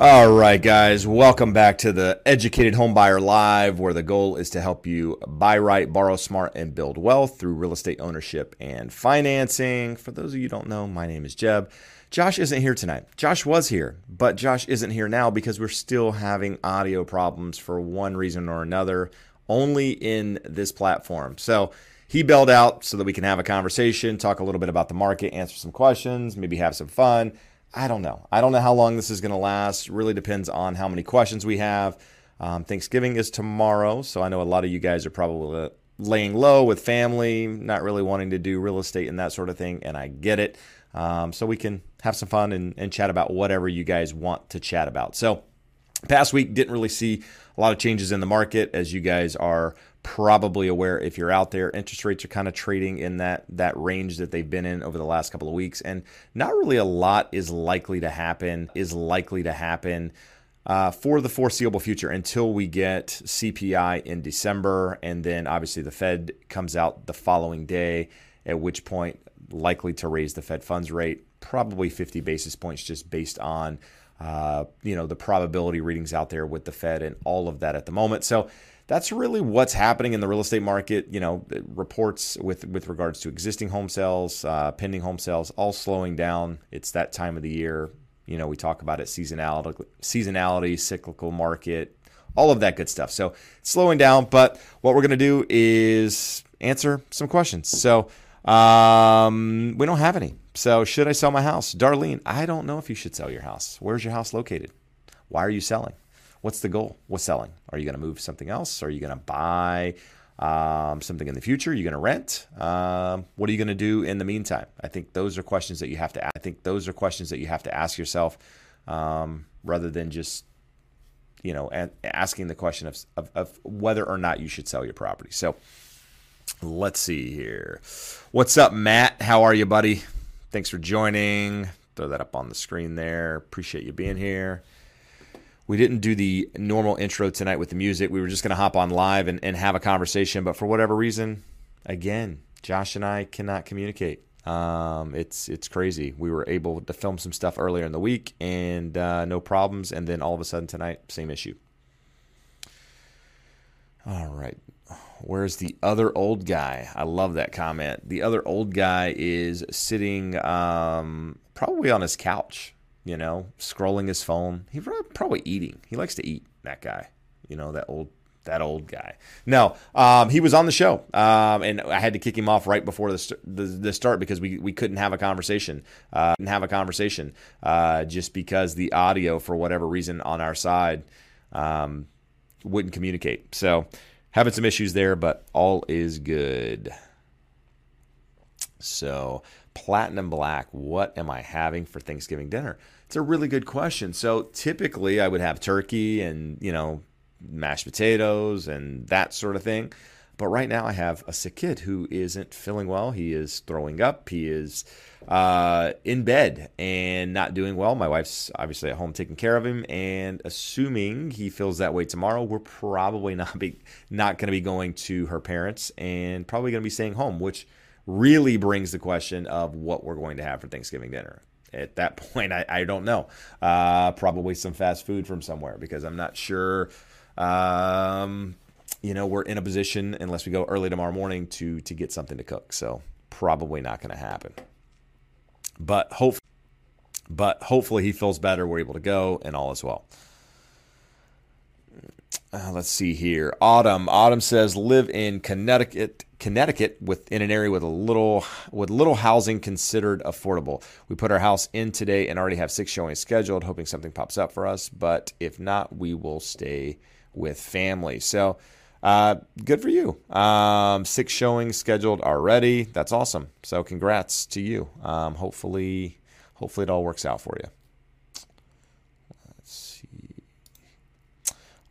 All right, guys, welcome back to the Educated Homebuyer Live, where the goal is to help you buy right, borrow smart, and build wealth through real estate ownership and financing. For those of you don't know, my name is Jeb. Josh isn't here tonight. Josh was here, but Josh isn't here now because we're still having audio problems for one reason or another, only in this platform. So he bailed out so that we can have a conversation, talk a little bit about the market, answer some questions, maybe have some fun. I don't know. I don't know how long this is going to last. Really depends on how many questions we have. Um, Thanksgiving is tomorrow, so I know a lot of you guys are probably laying low with family, not really wanting to do real estate and that sort of thing, and I get it. Um, so we can have some fun and, and chat about whatever you guys want to chat about. So, past week didn't really see a lot of changes in the market, as you guys are probably aware if you're out there interest rates are kind of trading in that that range that they've been in over the last couple of weeks and not really a lot is likely to happen is likely to happen uh, for the foreseeable future until we get CPI in December and then obviously the Fed comes out the following day at which point likely to raise the Fed funds rate probably 50 basis points just based on uh, you know the probability readings out there with the Fed and all of that at the moment. So that's really what's happening in the real estate market. You know, reports with with regards to existing home sales, uh, pending home sales, all slowing down. It's that time of the year. You know, we talk about it seasonality, seasonality, cyclical market, all of that good stuff. So it's slowing down. But what we're to do is answer some questions. So um, we don't have any. So should I sell my house, Darlene? I don't know if you should sell your house. Where's your house located? Why are you selling? What's the goal with selling? Are you going to move something else? Are you going to buy um, something in the future? Are you going to rent? Um, what are you going to do in the meantime? I think those are questions that you have to. I think those are questions that you have to ask yourself, um, rather than just you know asking the question of, of, of whether or not you should sell your property. So let's see here. What's up, Matt? How are you, buddy? Thanks for joining. Throw that up on the screen there. Appreciate you being here we didn't do the normal intro tonight with the music. We were just going to hop on live and, and have a conversation. But for whatever reason, again, Josh and I cannot communicate. Um, it's it's crazy. We were able to film some stuff earlier in the week and uh, no problems, and then all of a sudden tonight, same issue. All right, where's the other old guy? I love that comment. The other old guy is sitting um, probably on his couch you know, scrolling his phone. He's probably eating. He likes to eat. That guy, you know, that old that old guy. No, um, he was on the show, um, and I had to kick him off right before the, st- the, the start because we, we couldn't have a conversation. Uh, couldn't have a conversation uh, just because the audio, for whatever reason, on our side um, wouldn't communicate. So having some issues there, but all is good. So platinum black, what am I having for Thanksgiving dinner? It's a really good question. So typically I would have turkey and, you know, mashed potatoes and that sort of thing. But right now I have a sick kid who isn't feeling well. He is throwing up. He is uh, in bed and not doing well. My wife's obviously at home taking care of him, and assuming he feels that way tomorrow, we're probably not be not going to be going to her parents and probably going to be staying home, which really brings the question of what we're going to have for Thanksgiving dinner. At that point, I, I don't know. Uh, probably some fast food from somewhere because I'm not sure. Um, you know, we're in a position unless we go early tomorrow morning to to get something to cook. So probably not going to happen. But hope, but hopefully he feels better. We're able to go and all is well. Uh, let's see here. Autumn. Autumn says live in Connecticut. Connecticut within an area with a little with little housing considered affordable. We put our house in today and already have six showings scheduled, hoping something pops up for us. But if not, we will stay with family. So uh, good for you. Um, six showings scheduled already. That's awesome. So congrats to you. Um, hopefully, hopefully it all works out for you.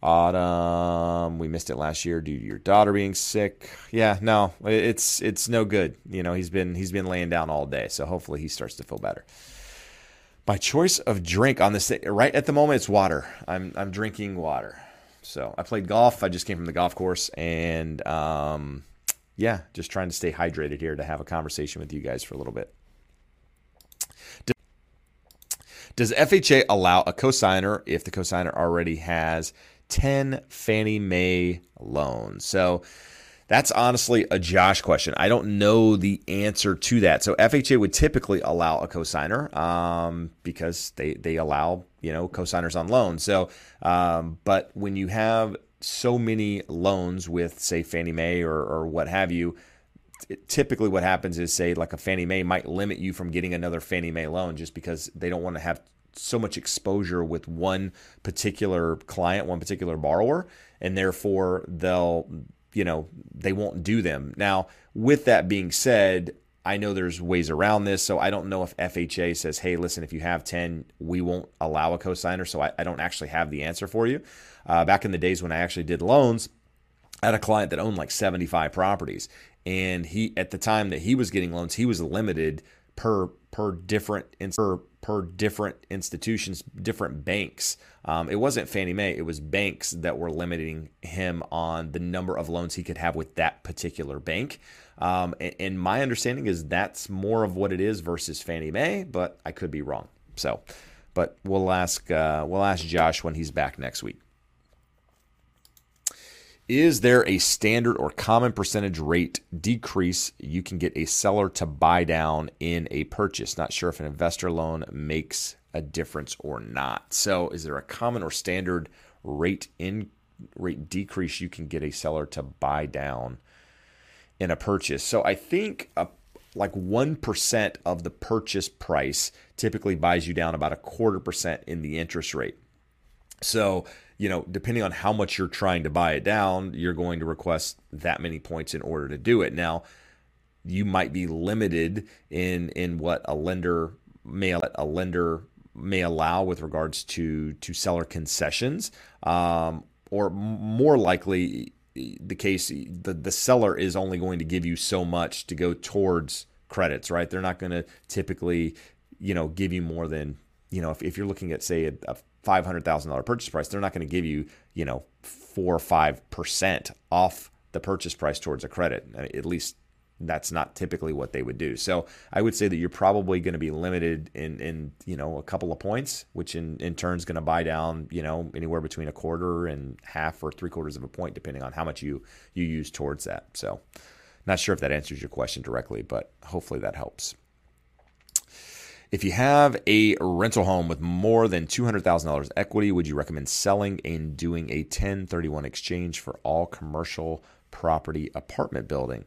Autumn, we missed it last year due to your daughter being sick. Yeah, no, it's it's no good. You know, he's been he's been laying down all day, so hopefully he starts to feel better. My choice of drink on this right at the moment it's water. I'm I'm drinking water. So I played golf. I just came from the golf course, and um, yeah, just trying to stay hydrated here to have a conversation with you guys for a little bit. Does FHA allow a cosigner if the cosigner already has 10 Fannie Mae loans? So that's honestly a Josh question. I don't know the answer to that. So FHA would typically allow a cosigner um, because they they allow you know cosigners on loans. So, um, but when you have so many loans with say Fannie Mae or, or what have you, typically what happens is say like a Fannie Mae might limit you from getting another Fannie Mae loan just because they don't want to have so much exposure with one particular client, one particular borrower, and therefore they'll you know, they won't do them. Now, with that being said, I know there's ways around this. So I don't know if FHA says, hey, listen, if you have 10, we won't allow a cosigner. So I, I don't actually have the answer for you. Uh, back in the days when I actually did loans, I had a client that owned like 75 properties. And he, at the time that he was getting loans, he was limited per per different per per different institutions, different banks. Um, it wasn't Fannie Mae; it was banks that were limiting him on the number of loans he could have with that particular bank. Um, and, and, my understanding is that's more of what it is versus Fannie Mae, but I could be wrong. So, but we'll ask uh, we'll ask Josh when he's back next week. Is there a standard or common percentage rate decrease you can get a seller to buy down in a purchase? Not sure if an investor loan makes a difference or not. So, is there a common or standard rate in rate decrease you can get a seller to buy down in a purchase? So, I think a like 1% of the purchase price typically buys you down about a quarter percent in the interest rate. So, you know, depending on how much you're trying to buy it down, you're going to request that many points in order to do it. Now, you might be limited in in what a lender may a lender may allow with regards to to seller concessions, um, or more likely the case the the seller is only going to give you so much to go towards credits, right? They're not going to typically, you know, give you more than you know if, if you're looking at say a, a $500,000 purchase price, they're not going to give you, you know, 4 or 5% off the purchase price towards a credit. At least that's not typically what they would do. So I would say that you're probably going to be limited in, in you know, a couple of points, which in, in turn is going to buy down, you know, anywhere between a quarter and half or three quarters of a point, depending on how much you, you use towards that. So not sure if that answers your question directly, but hopefully that helps. If you have a rental home with more than $200,000 equity, would you recommend selling and doing a 1031 exchange for all commercial property apartment building?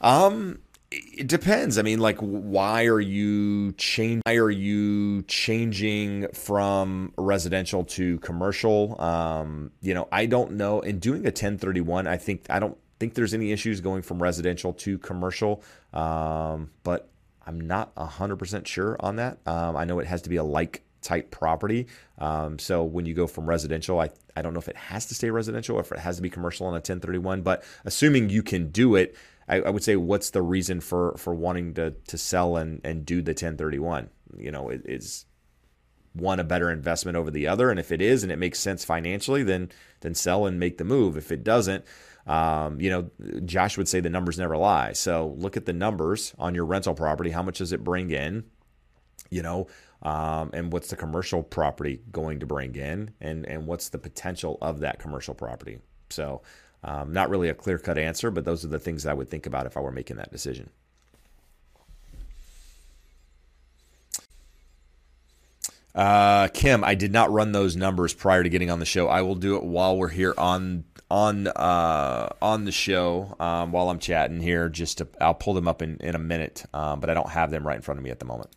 Um, it depends. I mean, like, why are you change? Why are you changing from residential to commercial? Um, you know, I don't know. In doing a 1031, I think I don't think there's any issues going from residential to commercial. Um, but I'm not 100% sure on that. Um, I know it has to be a like type property. Um, so when you go from residential, I, I don't know if it has to stay residential or if it has to be commercial on a 1031, but assuming you can do it, I, I, would say what's the reason for, for wanting to, to sell and, and do the 1031? You know, it, is one a better investment over the other? And if it is, and it makes sense financially, then, then sell and make the move. If it doesn't, um, you know, Josh would say the numbers never lie. So look at the numbers on your rental property. How much does it bring in? You know, um, and what's the commercial property going to bring in, and and what's the potential of that commercial property? So, um, not really a clear cut answer, but those are the things I would think about if I were making that decision. Uh, Kim, I did not run those numbers prior to getting on the show. I will do it while we're here on on uh, on the show um, while I'm chatting here. Just to, I'll pull them up in, in a minute, um, but I don't have them right in front of me at the moment.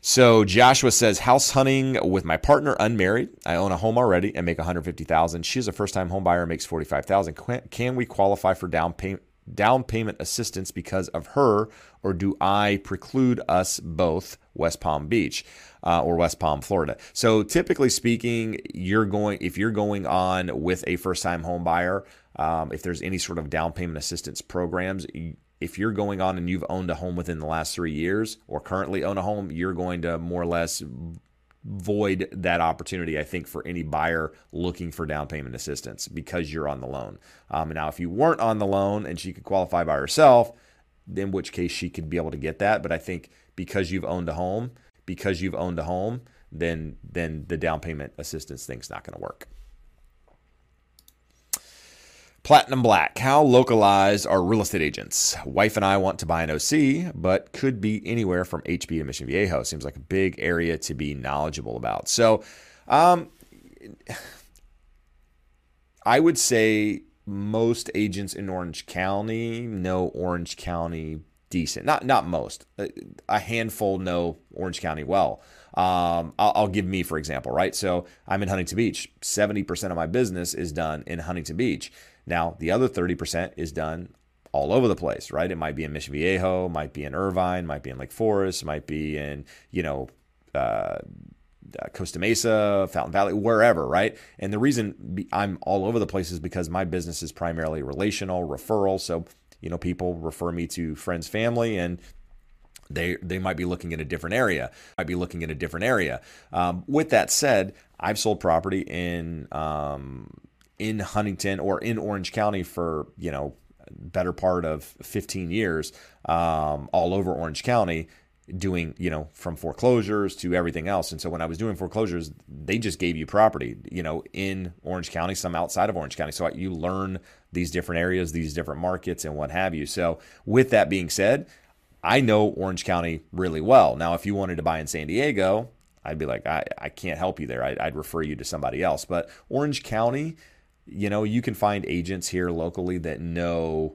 So Joshua says, house hunting with my partner, unmarried. I own a home already and make 150,000. She's a first-time home buyer, makes 45,000. Can we qualify for down pay- down payment assistance because of her, or do I preclude us both West Palm Beach uh, or West Palm, Florida? So typically speaking, you're going if you're going on with a first time home buyer, um, if there's any sort of down payment assistance programs. If you're going on and you've owned a home within the last three years or currently own a home, you're going to more or less void that opportunity, I think, for any buyer looking for down payment assistance because you're on the loan. Um, now, if you weren't on the loan and she could qualify by herself, in which case she could be able to get that. But I think because you've owned a home, because you've owned a home, then then the down payment assistance thing's not going to work. Platinum Black. How localized are real estate agents? Wife and I want to buy an OC, but could be anywhere from HB to Mission Viejo. Seems like a big area to be knowledgeable about. So, um, I would say most agents in Orange County know Orange County decent. Not not most. A handful know Orange County well. Um, I'll, I'll, give me for example, right? So I'm in Huntington Beach. Seventy percent of my business is done in Huntington Beach. Now, the other 30% is done all over the place, right? It might be in Mission Viejo, might be in Irvine, might be in Lake Forest, might be in, you know, uh, uh, Costa Mesa, Fountain Valley, wherever, right? And the reason I'm all over the place is because my business is primarily relational, referral. So, you know, people refer me to friends, family, and they they might be looking at a different area. Might be looking at a different area. Um, with that said, I've sold property in um, in Huntington or in Orange County for, you know, better part of 15 years, um, all over Orange County, doing, you know, from foreclosures to everything else. And so when I was doing foreclosures, they just gave you property, you know, in Orange County, some outside of Orange County. So you learn these different areas, these different markets, and what have you. So with that being said, I know Orange County really well. Now, if you wanted to buy in San Diego, I'd be like, I, I can't help you there. I'd, I'd refer you to somebody else. But Orange County, you know, you can find agents here locally that know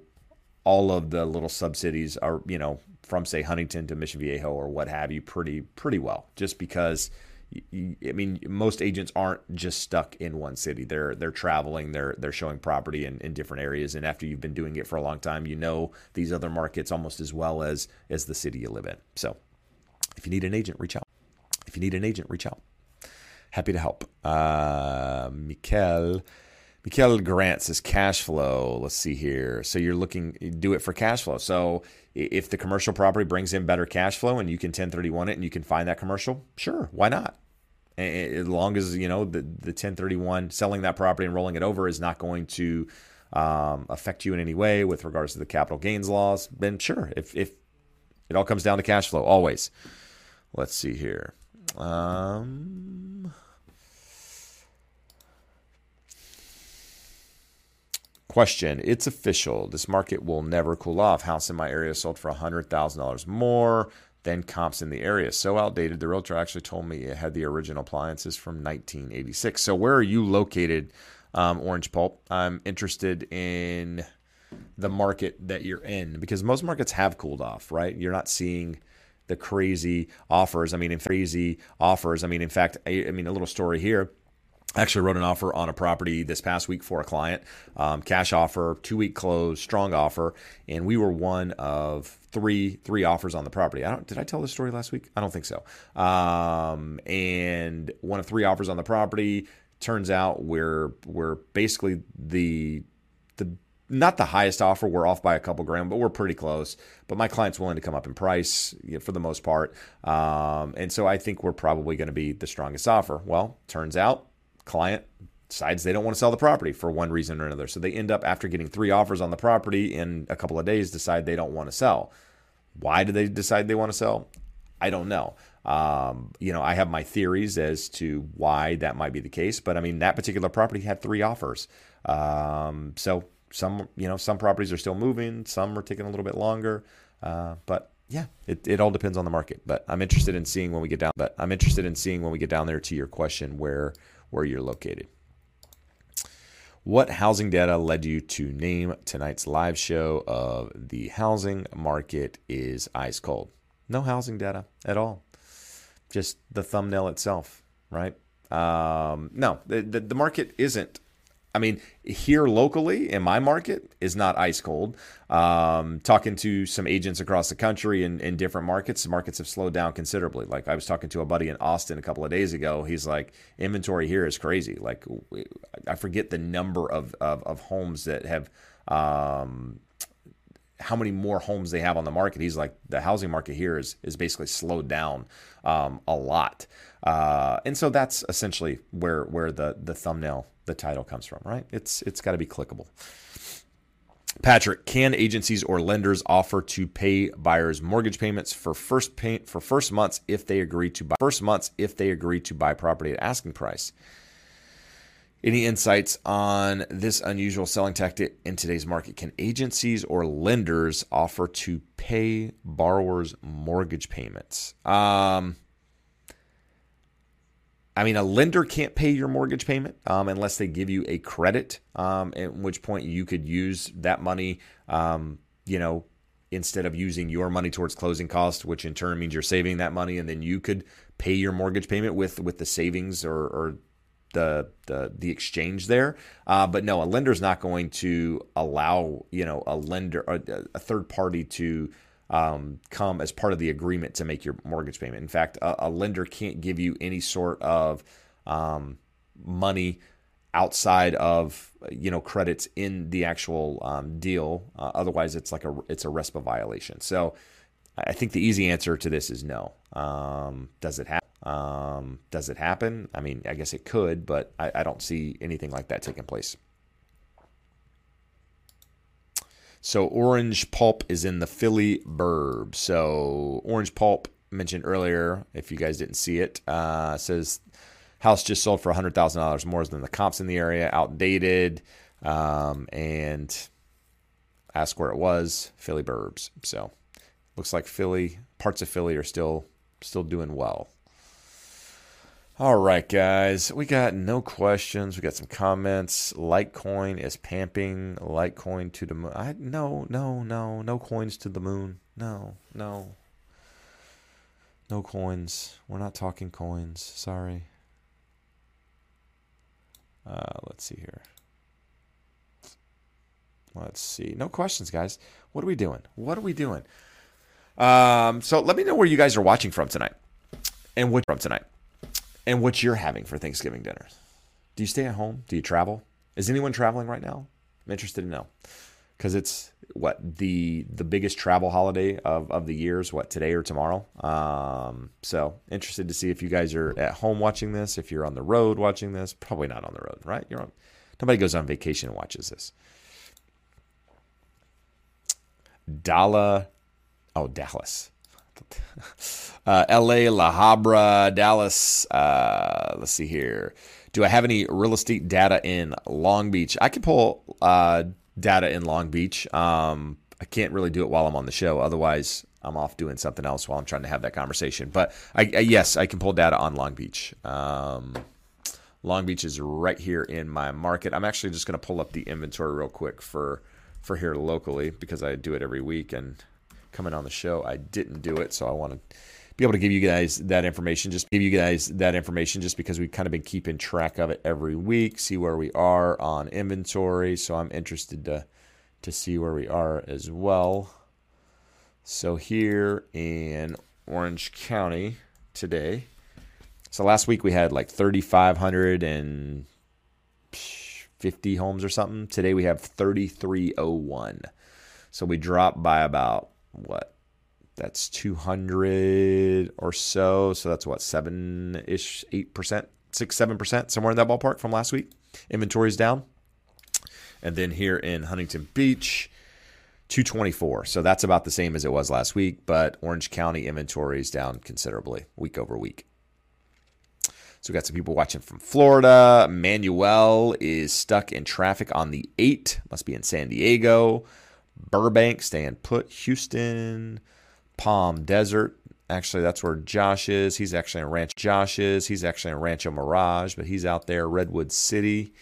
all of the little subcities are, you know, from say Huntington to Mission Viejo or what have you pretty pretty well just because I mean most agents aren't just stuck in one city. They're they're traveling they're they're showing property in, in different areas and after you've been doing it for a long time you know these other markets almost as well as as the city you live in. So if you need an agent reach out. If you need an agent reach out. Happy to help. Uh Mikel Mikael Grant says cash flow. Let's see here. So you're looking do it for cash flow. So if the commercial property brings in better cash flow and you can 1031 it and you can find that commercial, sure, why not? As long as you know the the 1031 selling that property and rolling it over is not going to um, affect you in any way with regards to the capital gains laws, then sure. If if it all comes down to cash flow, always. Let's see here. Um, Question It's official. This market will never cool off. House in my area sold for $100,000 more than comps in the area. So outdated. The realtor actually told me it had the original appliances from 1986. So, where are you located, um, Orange Pulp? I'm interested in the market that you're in because most markets have cooled off, right? You're not seeing the crazy offers. I mean, in crazy offers. I mean, in fact, I, I mean, a little story here. Actually wrote an offer on a property this past week for a client. Um, cash offer, two week close, strong offer, and we were one of three three offers on the property. I don't did I tell this story last week? I don't think so. Um, and one of three offers on the property. Turns out we're we're basically the the not the highest offer. We're off by a couple grand, but we're pretty close. But my client's willing to come up in price for the most part, um, and so I think we're probably going to be the strongest offer. Well, turns out client decides they don't want to sell the property for one reason or another. So they end up, after getting three offers on the property in a couple of days, decide they don't want to sell. Why do they decide they want to sell? I don't know. Um, you know, I have my theories as to why that might be the case, but I mean, that particular property had three offers. Um, so some, you know, some properties are still moving, some are taking a little bit longer. Uh, but yeah, it, it all depends on the market. But I'm interested in seeing when we get down. But I'm interested in seeing when we get down there to your question where where you're located. What housing data led you to name tonight's live show of the housing market is ice cold? No housing data at all. Just the thumbnail itself, right? Um, no, the, the, the market isn't I mean, here locally in my market is not ice cold. Um, talking to some agents across the country in, in different markets, markets have slowed down considerably. Like I was talking to a buddy in Austin a couple of days ago. He's like, inventory here is crazy. Like I forget the number of, of, of homes that have, um, how many more homes they have on the market. He's like, the housing market here is, is basically slowed down um, a lot. Uh, and so that's essentially where, where the, the thumbnail the title comes from, right? It's it's got to be clickable. Patrick, can agencies or lenders offer to pay buyers mortgage payments for first pay, for first months if they agree to buy first months if they agree to buy property at asking price? Any insights on this unusual selling tactic in today's market? Can agencies or lenders offer to pay borrowers mortgage payments? Um, I mean, a lender can't pay your mortgage payment um, unless they give you a credit, um, at which point you could use that money, um, you know, instead of using your money towards closing costs, which in turn means you're saving that money, and then you could pay your mortgage payment with with the savings or, or the, the the exchange there. Uh, but no, a lender's not going to allow you know a lender a, a third party to um, come as part of the agreement to make your mortgage payment. In fact, a, a lender can't give you any sort of um, money outside of you know credits in the actual um, deal. Uh, otherwise, it's like a it's a RESPA violation. So, I think the easy answer to this is no. Um, does it happen? Um, does it happen? I mean, I guess it could, but I, I don't see anything like that taking place. So orange pulp is in the Philly burb. So orange pulp mentioned earlier, if you guys didn't see it, uh, says house just sold for hundred thousand dollars more than the comps in the area, outdated, um, and ask where it was, Philly burbs. So looks like Philly parts of Philly are still still doing well. All right, guys, we got no questions. We got some comments. Litecoin is pamping Litecoin to the moon. I no, no, no, no coins to the moon. No, no, no coins. We're not talking coins. Sorry. Uh, let's see here. Let's see. No questions, guys. What are we doing? What are we doing? Um, so let me know where you guys are watching from tonight, and what from tonight and what you're having for Thanksgiving dinner. Do you stay at home? Do you travel? Is anyone traveling right now? I'm interested to know because it's what the the biggest travel holiday of, of the years what today or tomorrow um, so interested to see if you guys are at home watching this if you're on the road watching this probably not on the road right you're on nobody goes on vacation and watches this Dalla oh Dallas uh, LA, La Habra, Dallas. Uh, let's see here. Do I have any real estate data in Long Beach? I can pull uh, data in Long Beach. Um, I can't really do it while I'm on the show. Otherwise, I'm off doing something else while I'm trying to have that conversation. But I, I, yes, I can pull data on Long Beach. Um, Long Beach is right here in my market. I'm actually just going to pull up the inventory real quick for for here locally because I do it every week and coming on the show. I didn't do it, so I want to be able to give you guys that information. Just give you guys that information just because we've kind of been keeping track of it every week, see where we are on inventory. So I'm interested to to see where we are as well. So here in Orange County today. So last week we had like 3,550 homes or something. Today we have 3,301. So we dropped by about what? That's 200 or so. So that's what, seven ish, 8%, 6 7%, somewhere in that ballpark from last week. Inventory's down. And then here in Huntington Beach, 224. So that's about the same as it was last week, but Orange County inventory is down considerably week over week. So we got some people watching from Florida. Manuel is stuck in traffic on the 8, must be in San Diego. Burbank, staying put. Houston, Palm Desert. Actually, that's where Josh is. He's actually in Ranch. Josh is. He's actually in Rancho Mirage, but he's out there, Redwood City.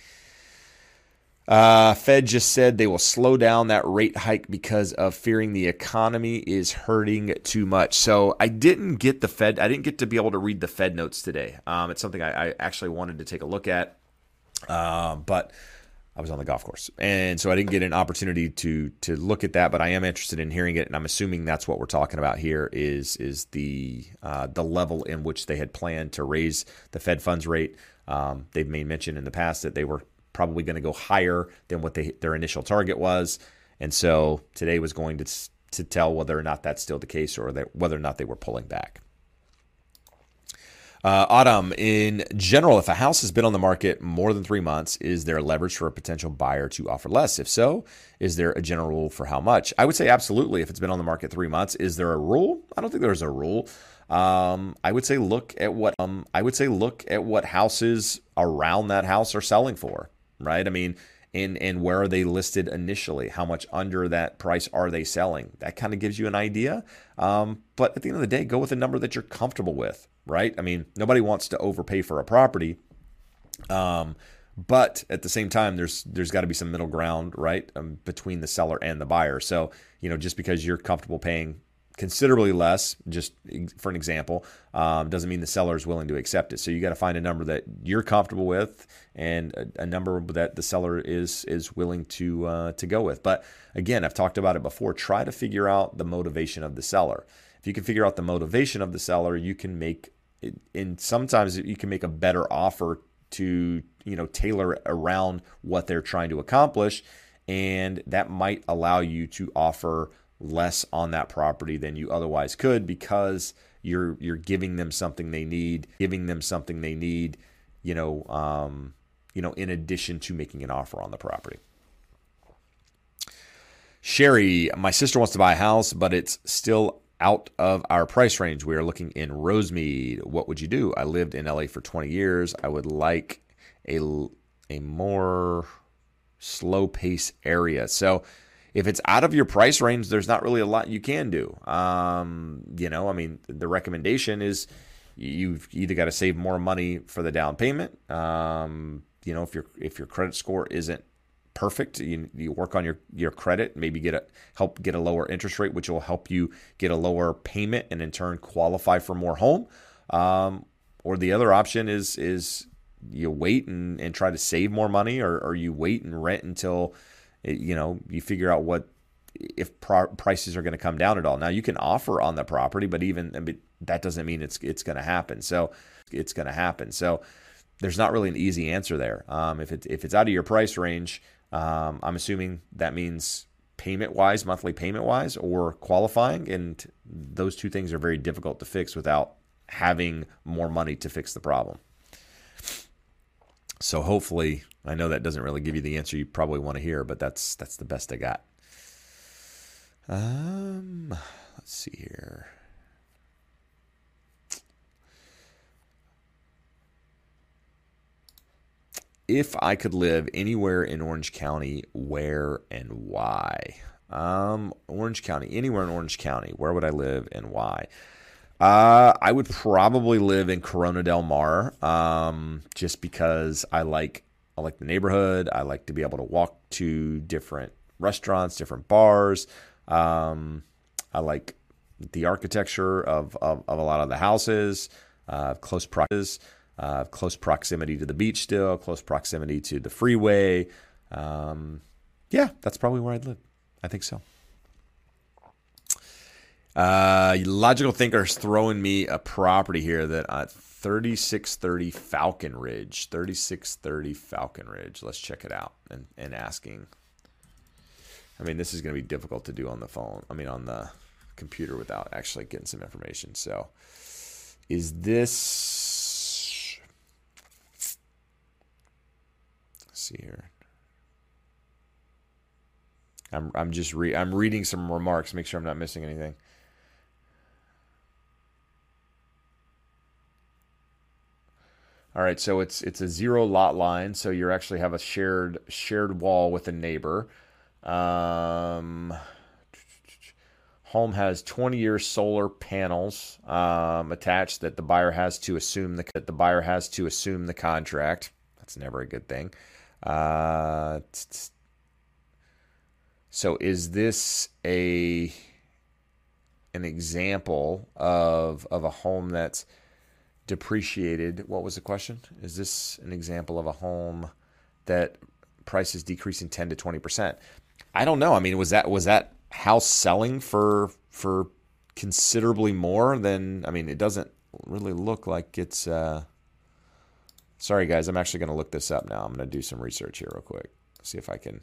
Uh, Fed just said they will slow down that rate hike because of fearing the economy is hurting too much. So I didn't get the Fed. I didn't get to be able to read the Fed notes today. Um, it's something I, I, actually wanted to take a look at, uh, but I was on the golf course, and so I didn't get an opportunity to to look at that. But I am interested in hearing it, and I'm assuming that's what we're talking about here is is the uh, the level in which they had planned to raise the Fed funds rate. Um, they've made mention in the past that they were probably going to go higher than what they, their initial target was, and so today was going to to tell whether or not that's still the case or that whether or not they were pulling back. Uh, Autumn, in general, if a house has been on the market more than three months, is there leverage for a potential buyer to offer less? If so, is there a general rule for how much? I would say absolutely. If it's been on the market three months, is there a rule? I don't think there's a rule. Um, I would say look at what um, I would say look at what houses around that house are selling for, right? I mean, and and where are they listed initially? How much under that price are they selling? That kind of gives you an idea. Um, but at the end of the day, go with a number that you're comfortable with, right? I mean, nobody wants to overpay for a property. Um, but at the same time, there's there's got to be some middle ground, right, um, between the seller and the buyer. So you know, just because you're comfortable paying considerably less, just for an example, um, doesn't mean the seller is willing to accept it. So you got to find a number that you're comfortable with and a, a number that the seller is is willing to uh, to go with. But again, I've talked about it before. Try to figure out the motivation of the seller. If you can figure out the motivation of the seller, you can make and sometimes you can make a better offer to you know tailor around what they're trying to accomplish, and that might allow you to offer less on that property than you otherwise could because you're you're giving them something they need, giving them something they need, you know, um, you know, in addition to making an offer on the property. Sherry, my sister wants to buy a house, but it's still out of our price range. We are looking in Rosemead. What would you do? I lived in LA for 20 years. I would like a a more slow pace area. So if it's out of your price range, there's not really a lot you can do. Um, you know, I mean, the recommendation is you've either got to save more money for the down payment. Um, you know, if your if your credit score isn't perfect, you, you work on your your credit, maybe get a help get a lower interest rate, which will help you get a lower payment and in turn qualify for more home. Um, or the other option is is you wait and, and try to save more money, or, or you wait and rent until you know, you figure out what if prices are going to come down at all. Now you can offer on the property, but even I mean, that doesn't mean it's it's going to happen. So it's going to happen. So there's not really an easy answer there. Um, if it's if it's out of your price range, um, I'm assuming that means payment wise, monthly payment wise, or qualifying, and those two things are very difficult to fix without having more money to fix the problem. So hopefully I know that doesn't really give you the answer you probably want to hear, but that's that's the best I got. Um, let's see here. If I could live anywhere in Orange County, where and why? Um, Orange County, anywhere in Orange County, where would I live and why? Uh, I would probably live in Corona Del Mar, um, just because I like I like the neighborhood. I like to be able to walk to different restaurants, different bars. Um, I like the architecture of, of, of, a lot of the houses, uh, close proximity, uh, close proximity to the beach still, close proximity to the freeway. Um, yeah, that's probably where I'd live. I think so. Uh, logical thinker's throwing me a property here that uh, 3630 Falcon Ridge. 3630 Falcon Ridge. Let's check it out and, and asking. I mean, this is going to be difficult to do on the phone. I mean, on the computer without actually getting some information. So, is this. Let's see here. I'm, I'm just re- I'm reading some remarks. Make sure I'm not missing anything. All right, so it's it's a zero lot line, so you actually have a shared shared wall with a neighbor. Um, home has 20 year solar panels um, attached that the buyer has to assume the that the buyer has to assume the contract. That's never a good thing. Uh, so is this a an example of of a home that's depreciated. What was the question? Is this an example of a home that prices decreasing 10 to 20 percent. I don't know. I mean, was that was that house selling for for considerably more than? I mean, it doesn't really look like it's. Uh, sorry, guys. I'm actually going to look this up now. I'm going to do some research here real quick. See if I can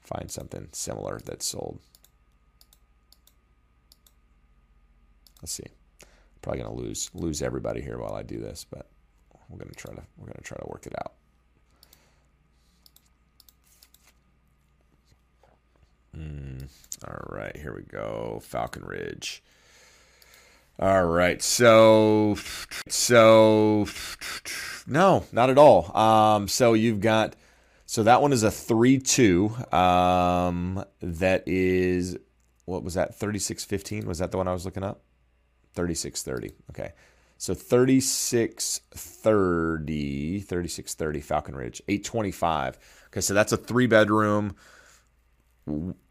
find something similar that's sold. Let's see. Probably gonna lose lose everybody here while I do this, but we're gonna try to we're gonna try to work it out. Mm, all right, here we go. Falcon Ridge. All right, so so no, not at all. Um, so you've got so that one is a three two. Um, that is what was that? Thirty six fifteen. Was that the one I was looking up? 3630. Okay. So 3630, 3630 Falcon Ridge, 825. Okay, so that's a three bedroom,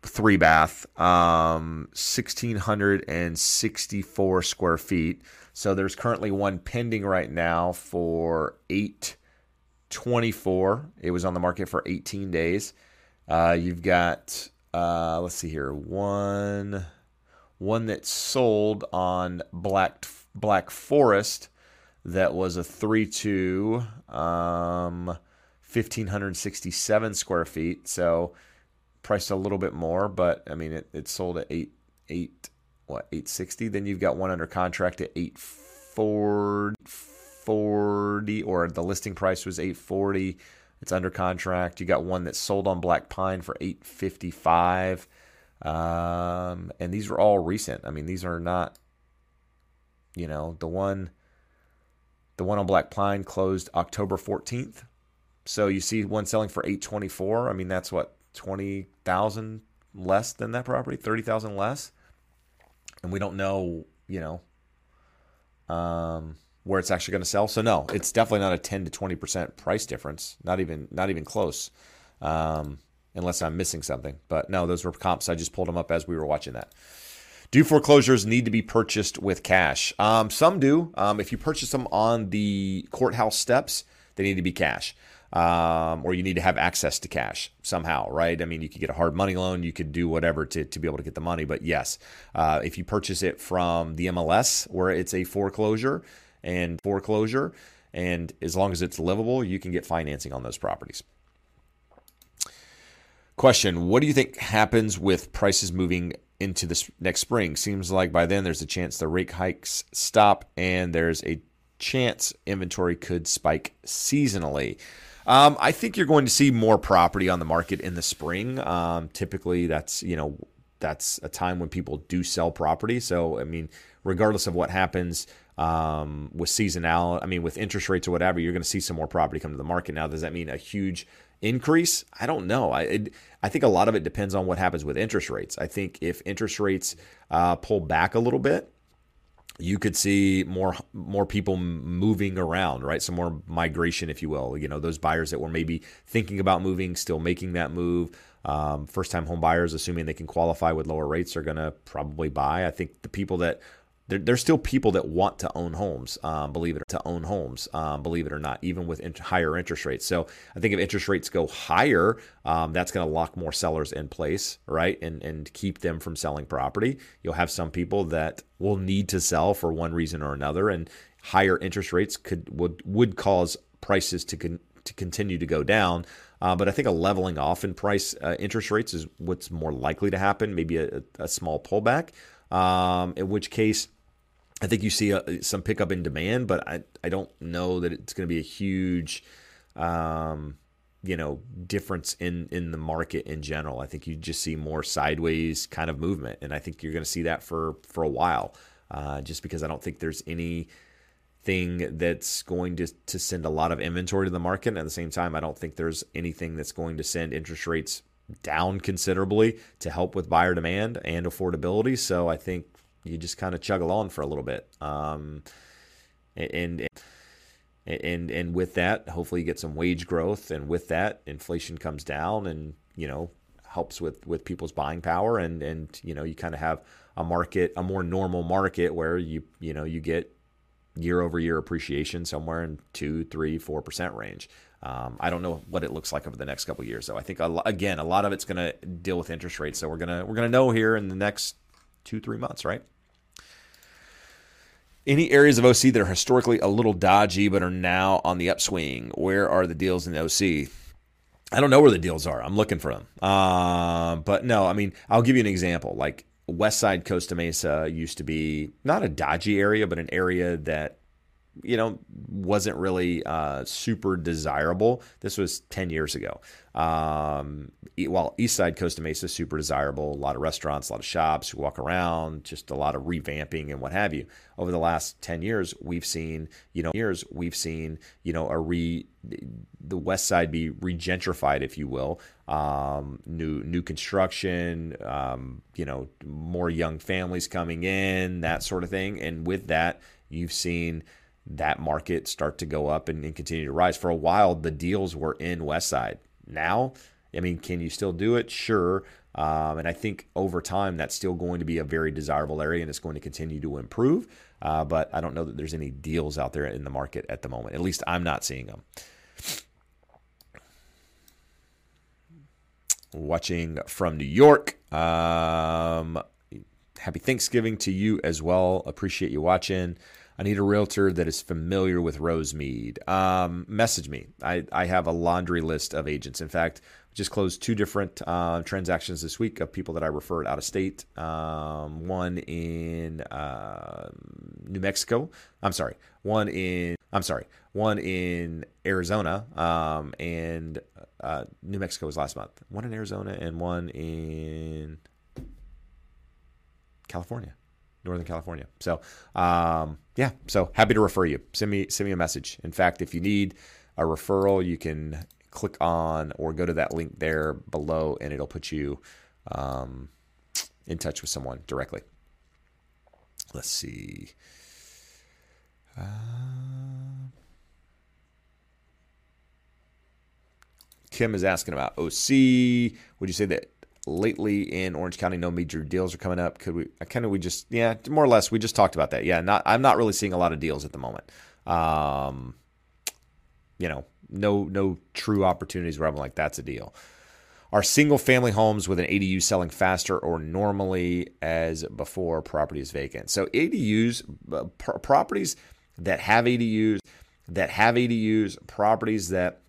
three bath, um, 1664 square feet. So there's currently one pending right now for 824. It was on the market for 18 days. Uh, you've got, uh, let's see here, one one that sold on Black Black Forest that was a 3 2, um, 1,567 square feet. So priced a little bit more, but I mean, it, it sold at 8, 8, what, 860. Then you've got one under contract at 840, or the listing price was 840. It's under contract. You got one that sold on Black Pine for 855. Um, and these are all recent. I mean, these are not, you know, the one, the one on Black Pine closed October 14th. So you see one selling for 824. I mean, that's what 20,000 less than that property, 30,000 less. And we don't know, you know, um, where it's actually going to sell. So no, it's definitely not a 10 to 20% price difference. Not even, not even close. Um, unless I'm missing something. But no, those were comps. I just pulled them up as we were watching that. Do foreclosures need to be purchased with cash? Um, some do. Um, if you purchase them on the courthouse steps, they need to be cash. Um, or you need to have access to cash somehow, right? I mean, you could get a hard money loan, you could do whatever to, to be able to get the money. But yes, uh, if you purchase it from the MLS where it's a foreclosure and foreclosure, and as long as it's livable, you can get financing on those properties. Question What do you think happens with prices moving into this next spring? Seems like by then there's a chance the rate hikes stop and there's a chance inventory could spike seasonally. Um, I think you're going to see more property on the market in the spring. Um, typically, that's you know that's a time when people do sell property. So I mean, regardless of what happens um, with seasonality, I mean with interest rates or whatever, you're going to see some more property come to the market. Now, does that mean a huge increase? I don't know. I it, I think a lot of it depends on what happens with interest rates. I think if interest rates uh, pull back a little bit, you could see more more people moving around, right? Some more migration, if you will. You know, those buyers that were maybe thinking about moving, still making that move. Um, first time home buyers, assuming they can qualify with lower rates, are going to probably buy. I think the people that there, there's still people that want to own homes, um, believe it to own homes, um, believe it or not, even with higher interest rates. So I think if interest rates go higher, um, that's going to lock more sellers in place, right, and and keep them from selling property. You'll have some people that will need to sell for one reason or another, and higher interest rates could would would cause prices to con- to continue to go down. Uh, but I think a leveling off in price uh, interest rates is what's more likely to happen. Maybe a, a small pullback. Um, in which case, I think you see a, some pickup in demand, but I, I don't know that it's going to be a huge, um, you know, difference in in the market in general. I think you just see more sideways kind of movement, and I think you're going to see that for for a while, uh, just because I don't think there's any thing that's going to, to send a lot of inventory to the market. And at the same time, I don't think there's anything that's going to send interest rates down considerably to help with buyer demand and affordability. So I think you just kind of chug along for a little bit. Um, and, and and and with that, hopefully you get some wage growth, and with that, inflation comes down, and you know helps with with people's buying power, and and you know you kind of have a market, a more normal market where you you know you get year over year appreciation somewhere in two, three, four percent range. Um, I don't know what it looks like over the next couple years, though. I think a, again, a lot of it's going to deal with interest rates. So we're gonna we're gonna know here in the next two, three months, right? Any areas of OC that are historically a little dodgy but are now on the upswing? Where are the deals in the OC? I don't know where the deals are. I'm looking for them. Uh, but no, I mean, I'll give you an example. Like West Side Costa Mesa used to be not a dodgy area, but an area that you know, wasn't really uh, super desirable. This was 10 years ago. Um, while East Side Costa Mesa super desirable, a lot of restaurants, a lot of shops, you walk around, just a lot of revamping and what have you. Over the last 10 years, we've seen, you know, years we've seen, you know, a re the west side be regentrified, if you will. Um, new new construction, um, you know, more young families coming in, that sort of thing. And with that, you've seen that market start to go up and, and continue to rise. For a while, the deals were in West Side. Now, I mean, can you still do it? Sure. Um, and I think over time, that's still going to be a very desirable area and it's going to continue to improve. Uh, but I don't know that there's any deals out there in the market at the moment. At least I'm not seeing them. Watching from New York. Um, happy Thanksgiving to you as well. Appreciate you watching. I need a realtor that is familiar with Rosemead. Um, message me. I, I have a laundry list of agents. In fact, just closed two different uh, transactions this week of people that I referred out of state. Um, one in uh, New Mexico. I'm sorry. One in. I'm sorry. One in Arizona. Um, and uh, New Mexico was last month. One in Arizona and one in California. Northern California. So, um, yeah, so happy to refer you. Send me send me a message. In fact, if you need a referral, you can click on or go to that link there below, and it'll put you um, in touch with someone directly. Let's see. Uh, Kim is asking about OC. Would you say that lately in Orange County, no major deals are coming up. Could we kind of we just yeah, more or less we just talked about that. Yeah, not I'm not really seeing a lot of deals at the moment. Um, you know, no no true opportunities where I'm like that's a deal. Are single family homes with an ADU selling faster or normally as before property is vacant? So ADUs uh, pr- properties that have ADUs that have ADUs properties that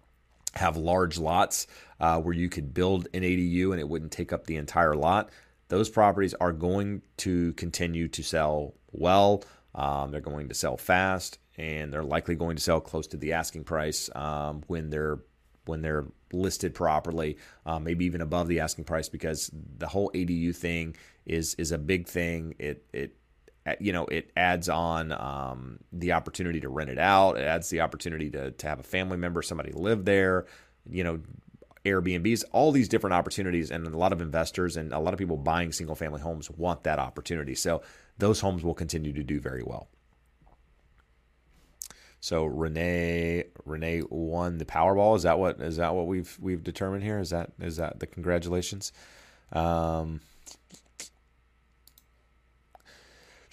have large lots uh, where you could build an ADU and it wouldn't take up the entire lot. Those properties are going to continue to sell well. Um, they're going to sell fast, and they're likely going to sell close to the asking price um, when they're when they're listed properly, uh, maybe even above the asking price, because the whole ADU thing is is a big thing. It it you know it adds on um, the opportunity to rent it out. It adds the opportunity to to have a family member, somebody live there. You know, Airbnbs, all these different opportunities, and a lot of investors and a lot of people buying single family homes want that opportunity. So those homes will continue to do very well. So Renee Renee won the Powerball. Is that what is that what we've we've determined here? Is that is that the congratulations? Um,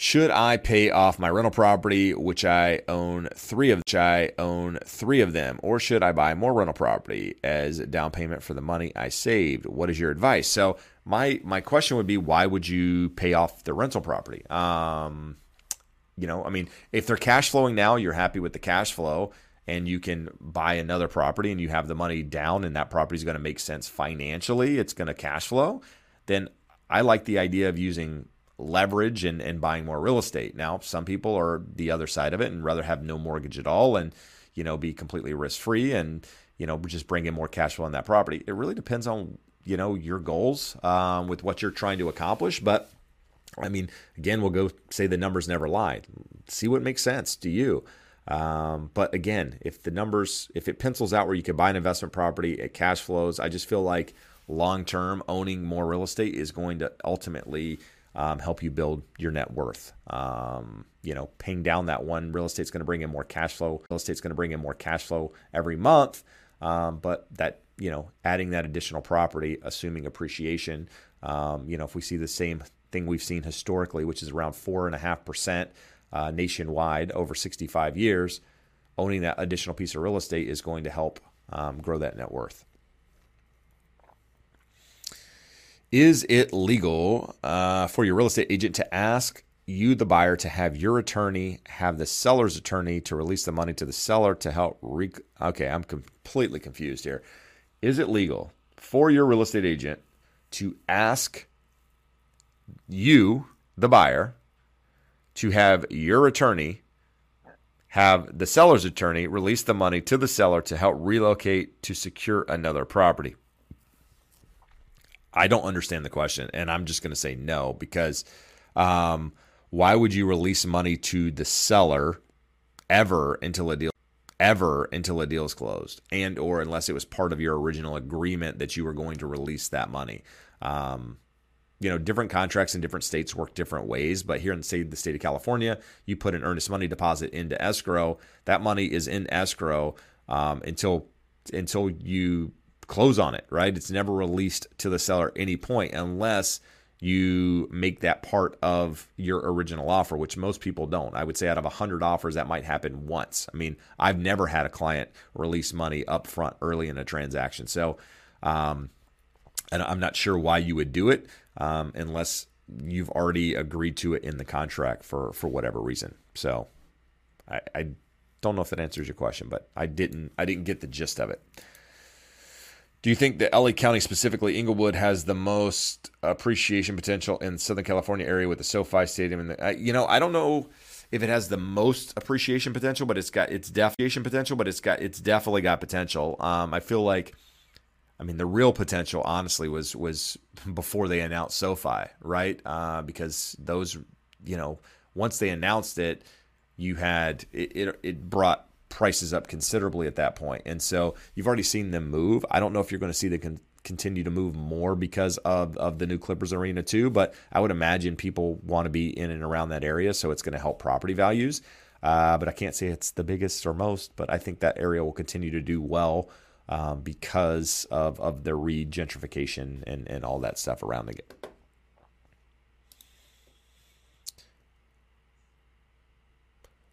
Should I pay off my rental property, which I own three of, which I own three of them, or should I buy more rental property as down payment for the money I saved? What is your advice? So my my question would be, why would you pay off the rental property? Um, you know, I mean, if they're cash flowing now, you're happy with the cash flow, and you can buy another property, and you have the money down, and that property is going to make sense financially. It's going to cash flow. Then I like the idea of using leverage and, and buying more real estate. Now, some people are the other side of it and rather have no mortgage at all and, you know, be completely risk free and, you know, just bring in more cash flow on that property. It really depends on, you know, your goals um, with what you're trying to accomplish. But I mean, again, we'll go say the numbers never lie. See what makes sense to you. Um, but again, if the numbers, if it pencils out where you can buy an investment property, at cash flows, I just feel like long term owning more real estate is going to ultimately um, help you build your net worth. Um, you know, paying down that one real estate's going to bring in more cash flow. Real estate's going to bring in more cash flow every month. Um, but that, you know, adding that additional property, assuming appreciation, um, you know, if we see the same thing we've seen historically, which is around four and a half percent uh, nationwide over 65 years, owning that additional piece of real estate is going to help um, grow that net worth. Is it legal uh, for your real estate agent to ask you, the buyer, to have your attorney have the seller's attorney to release the money to the seller to help? Re- okay, I'm completely confused here. Is it legal for your real estate agent to ask you, the buyer, to have your attorney have the seller's attorney release the money to the seller to help relocate to secure another property? I don't understand the question, and I'm just going to say no because um, why would you release money to the seller ever until a deal ever until a deal is closed? And or unless it was part of your original agreement that you were going to release that money. Um, you know different contracts in different states work different ways but here in the state, the state of california you put an earnest money deposit into escrow. That money is in escrow um, until until you close on it right it's never released to the seller at any point unless you make that part of your original offer, which most people don't. I would say out of 100 offers, that might happen once. I mean, I've never had a client release money up front early in a transaction. So, um, and I'm not sure why you would do it um, unless you've already agreed to it in the contract for, for whatever reason. So, I, I don't know if that answers your question, but I didn't I didn't get the gist of it. Do you think that LA County, specifically Inglewood, has the most appreciation potential in Southern California area with the SoFi Stadium? And the, you know, I don't know if it has the most appreciation potential, but it's got its definition potential, but it's got it's definitely got potential. Um, I feel like, I mean, the real potential, honestly, was was before they announced SoFi, right? Uh, because those, you know, once they announced it, you had it, it, it brought prices up considerably at that point. And so you've already seen them move. I don't know if you're going to see them con- continue to move more because of, of the new Clippers arena too, but I would imagine people want to be in and around that area. So it's going to help property values. Uh, but I can't say it's the biggest or most, but I think that area will continue to do well um, because of, of the regentrification and, and all that stuff around it.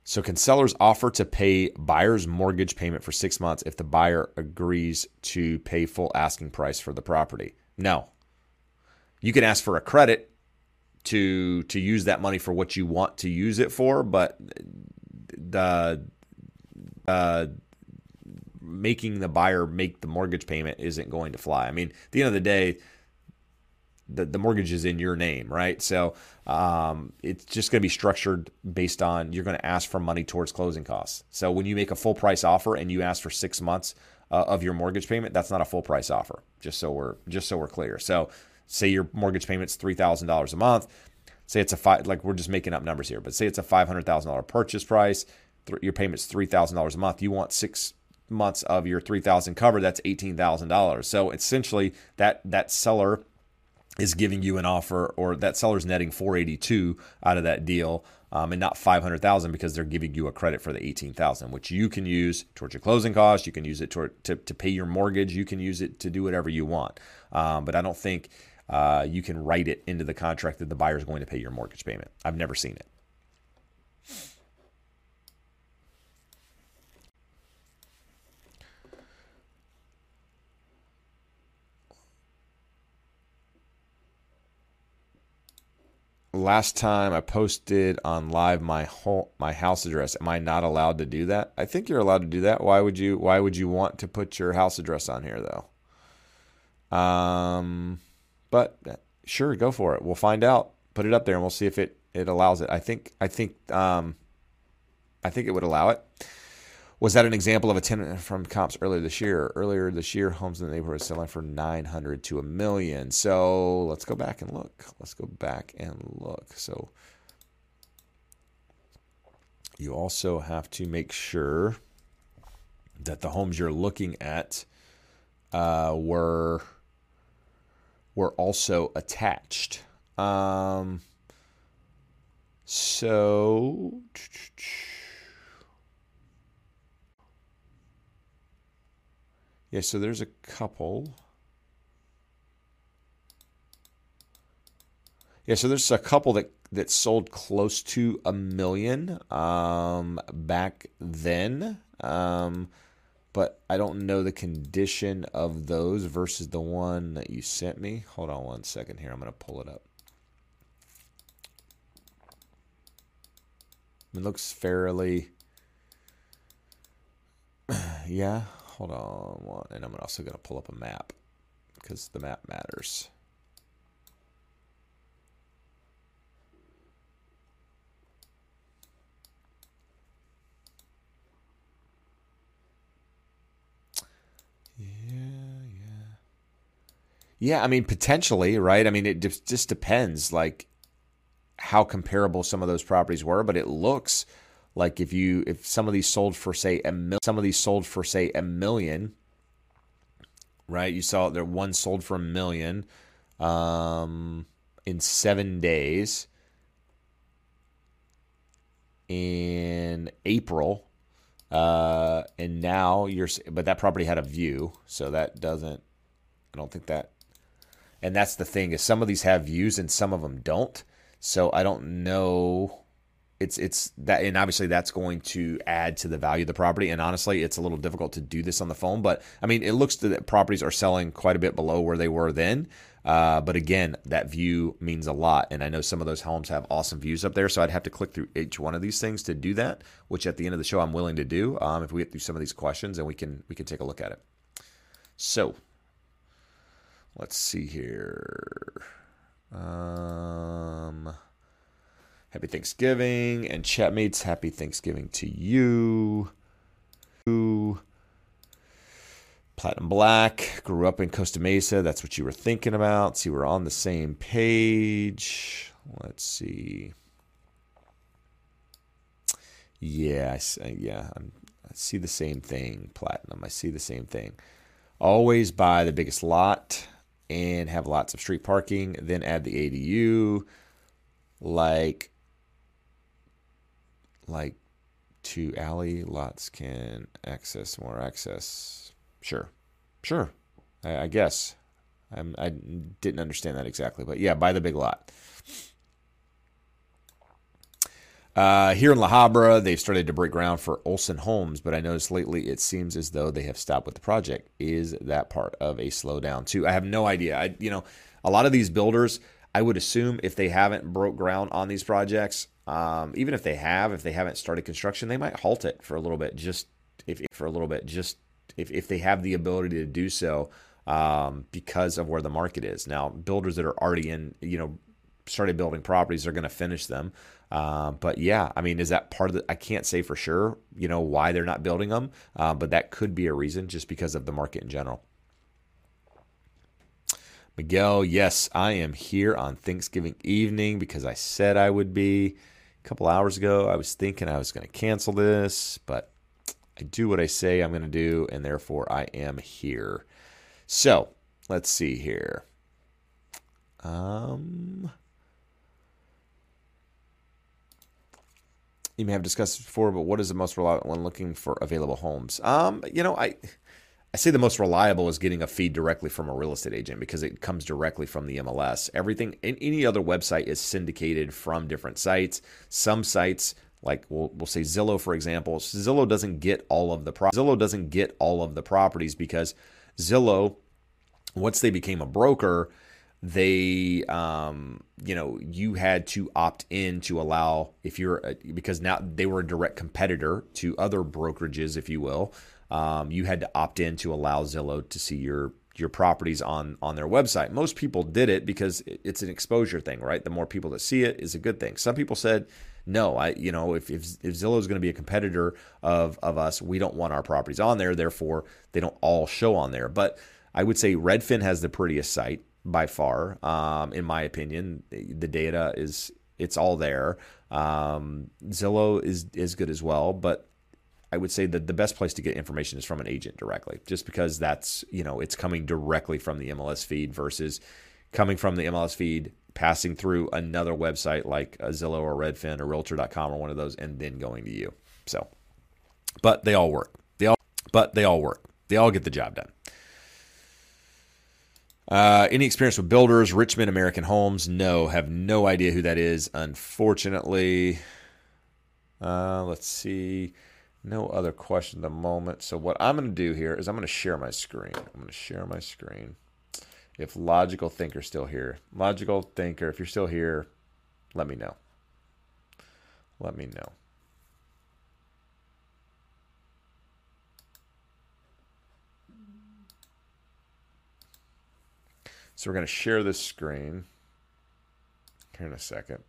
So, can sellers offer to pay buyer's mortgage payment for six months if the buyer agrees to pay full asking price for the property? No. You can ask for a credit to to use that money for what you want to use it for, but the uh, making the buyer make the mortgage payment isn't going to fly. I mean, at the end of the day, the, the mortgage is in your name, right? So um, it's just going to be structured based on you're going to ask for money towards closing costs. So when you make a full price offer and you ask for six months uh, of your mortgage payment, that's not a full price offer. Just so we're just so we're clear. So say your mortgage payment's three thousand dollars a month. Say it's a five like we're just making up numbers here, but say it's a five hundred thousand dollar purchase price. Th- your payment's three thousand dollars a month. You want six months of your three thousand covered. That's eighteen thousand dollars. So essentially that that seller is giving you an offer or that seller's netting 482 out of that deal um, and not 500,000 because they're giving you a credit for the 18,000 which you can use towards your closing costs. You can use it toward, to, to pay your mortgage. You can use it to do whatever you want. Um, but I don't think uh, you can write it into the contract that the buyer is going to pay your mortgage payment. I've never seen it last time I posted on live my whole my house address. Am I not allowed to do that? I think you're allowed to do that. Why would you why would you want to put your house address on here though? Um but sure, go for it. We'll find out. Put it up there and we'll see if it it allows it. I think I think um I think it would allow it. Was that an example of a tenant from comps earlier this year? Earlier this year, homes in the neighborhood selling for 900 to a million. So let's go back and look. Let's go back and look. So you also have to make sure that the homes you're looking at uh, were were also attached. Um, so. Yeah, so there's a couple. Yeah, so there's a couple that that sold close to a million um, back then. Um, but I don't know the condition of those versus the one that you sent me. Hold on one second here. I'm going to pull it up. It looks fairly. yeah, hold on one. And I'm also going to pull up a map because the map matters. Yeah, yeah. Yeah, I mean potentially, right? I mean it just, just depends like how comparable some of those properties were, but it looks like if you if some of these sold for say a mil, some of these sold for say a million, right? You saw there one sold for a million um, in seven days in April. Uh, and now you're, but that property had a view, so that doesn't. I don't think that and that's the thing is some of these have views and some of them don't. So I don't know. It's it's that and obviously that's going to add to the value of the property. And honestly, it's a little difficult to do this on the phone. But I mean, it looks that properties are selling quite a bit below where they were then. Uh, but again, that view means a lot. And I know some of those homes have awesome views up there. So I'd have to click through each one of these things to do that, which at the end of the show I'm willing to do. Um, if we get through some of these questions and we can we can take a look at it. So Let's see here. Um, happy Thanksgiving and chatmates. Happy Thanksgiving to you. Platinum Black grew up in Costa Mesa. That's what you were thinking about. See, we're on the same page. Let's see. Yeah, I, uh, yeah, I'm, I see the same thing. Platinum. I see the same thing. Always buy the biggest lot and have lots of street parking, then add the ADU like like two alley lots can access more access. Sure. Sure. I, I guess. I'm, I didn't understand that exactly, but yeah, buy the big lot. Uh, here in La Habra, they've started to break ground for Olson Homes, but I noticed lately it seems as though they have stopped with the project. Is that part of a slowdown too? I have no idea. I, you know, a lot of these builders, I would assume if they haven't broke ground on these projects, um, even if they have, if they haven't started construction, they might halt it for a little bit, just if for a little bit, just if if they have the ability to do so. Um, because of where the market is now, builders that are already in, you know, started building properties are going to finish them. Uh, but yeah, I mean, is that part of the? I can't say for sure, you know, why they're not building them, uh, but that could be a reason just because of the market in general. Miguel, yes, I am here on Thanksgiving evening because I said I would be. A couple hours ago, I was thinking I was going to cancel this, but I do what I say I'm going to do, and therefore I am here. So let's see here. Um, you may have discussed before, but what is the most reliable when looking for available homes? Um, you know, I I say the most reliable is getting a feed directly from a real estate agent because it comes directly from the MLS. Everything in any other website is syndicated from different sites. Some sites like we'll, we'll say Zillow for example, Zillow doesn't get all of the pro- Zillow doesn't get all of the properties because Zillow once they became a broker, they um, you know you had to opt in to allow if you're a, because now they were a direct competitor to other brokerages if you will um, you had to opt in to allow zillow to see your your properties on on their website most people did it because it's an exposure thing right the more people that see it is a good thing some people said no i you know if if, if zillow is going to be a competitor of of us we don't want our properties on there therefore they don't all show on there but i would say redfin has the prettiest site by far. Um, in my opinion, the data is it's all there. Um, Zillow is is good as well, but I would say that the best place to get information is from an agent directly, just because that's you know it's coming directly from the MLS feed versus coming from the MLS feed, passing through another website like Zillow or Redfin or Realtor.com or one of those, and then going to you. So, but they all work. They all, but they all work. They all get the job done. Uh, any experience with builders, Richmond American Homes? No, have no idea who that is, unfortunately. Uh, let's see. No other question at the moment. So, what I'm going to do here is I'm going to share my screen. I'm going to share my screen. If Logical Thinker's still here, Logical Thinker, if you're still here, let me know. Let me know. So we're going to share this screen here in a second.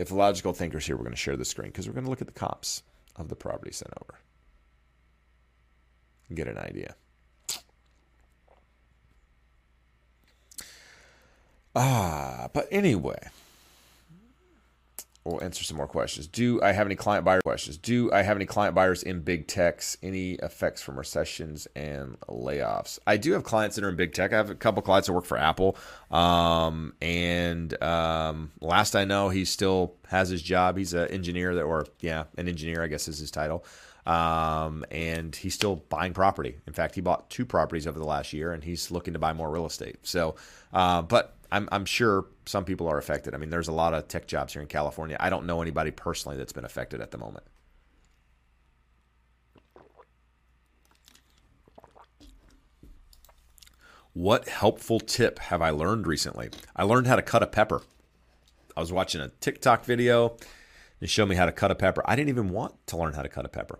If logical thinker's here, we're going to share the screen because we're going to look at the comps of the property sent over get an idea. Ah, but anyway, we'll answer some more questions. Do I have any client buyer questions? Do I have any client buyers in big techs? Any effects from recessions and layoffs? I do have clients that are in big tech. I have a couple clients that work for Apple. Um, and um, last I know, he still has his job. He's an engineer that, or yeah, an engineer, I guess is his title. Um, and he's still buying property. In fact, he bought two properties over the last year, and he's looking to buy more real estate. So, uh, but I'm, I'm sure some people are affected. I mean, there's a lot of tech jobs here in California. I don't know anybody personally that's been affected at the moment. What helpful tip have I learned recently? I learned how to cut a pepper. I was watching a TikTok video. They showed me how to cut a pepper. I didn't even want to learn how to cut a pepper.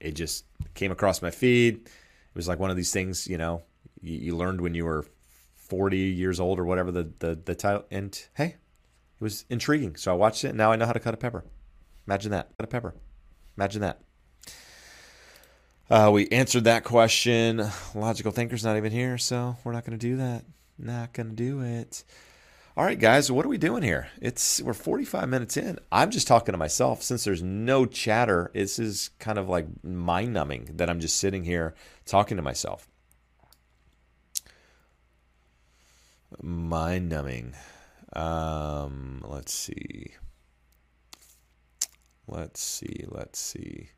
It just came across my feed. It was like one of these things, you know, you, you learned when you were 40 years old or whatever the, the, the title. And hey, it was intriguing. So I watched it now I know how to cut a pepper. Imagine that. Cut a pepper. Imagine that. Uh, we answered that question. Logical thinker's not even here, so we're not going to do that. Not going to do it. All right, guys, what are we doing here? It's we're 45 minutes in. I'm just talking to myself since there's no chatter. This is kind of like mind numbing that I'm just sitting here talking to myself. Mind numbing. Um, let's see. Let's see. Let's see.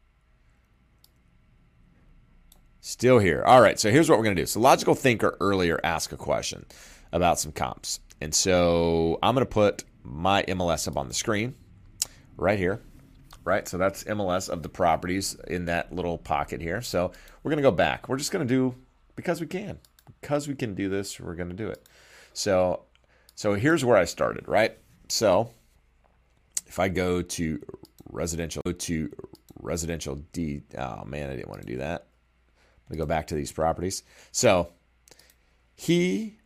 Still here. All right. So here's what we're going to do. So, Logical Thinker earlier asked a question about some comps. And so I'm going to put my MLS up on the screen right here. Right. So that's MLS of the properties in that little pocket here. So we're going to go back. We're just going to do because we can. Because we can do this, we're going to do it. So, so here's where I started, right? So, if I go to residential, go to residential D. Oh man, I didn't want to do that. I'm gonna go back to these properties. So, he,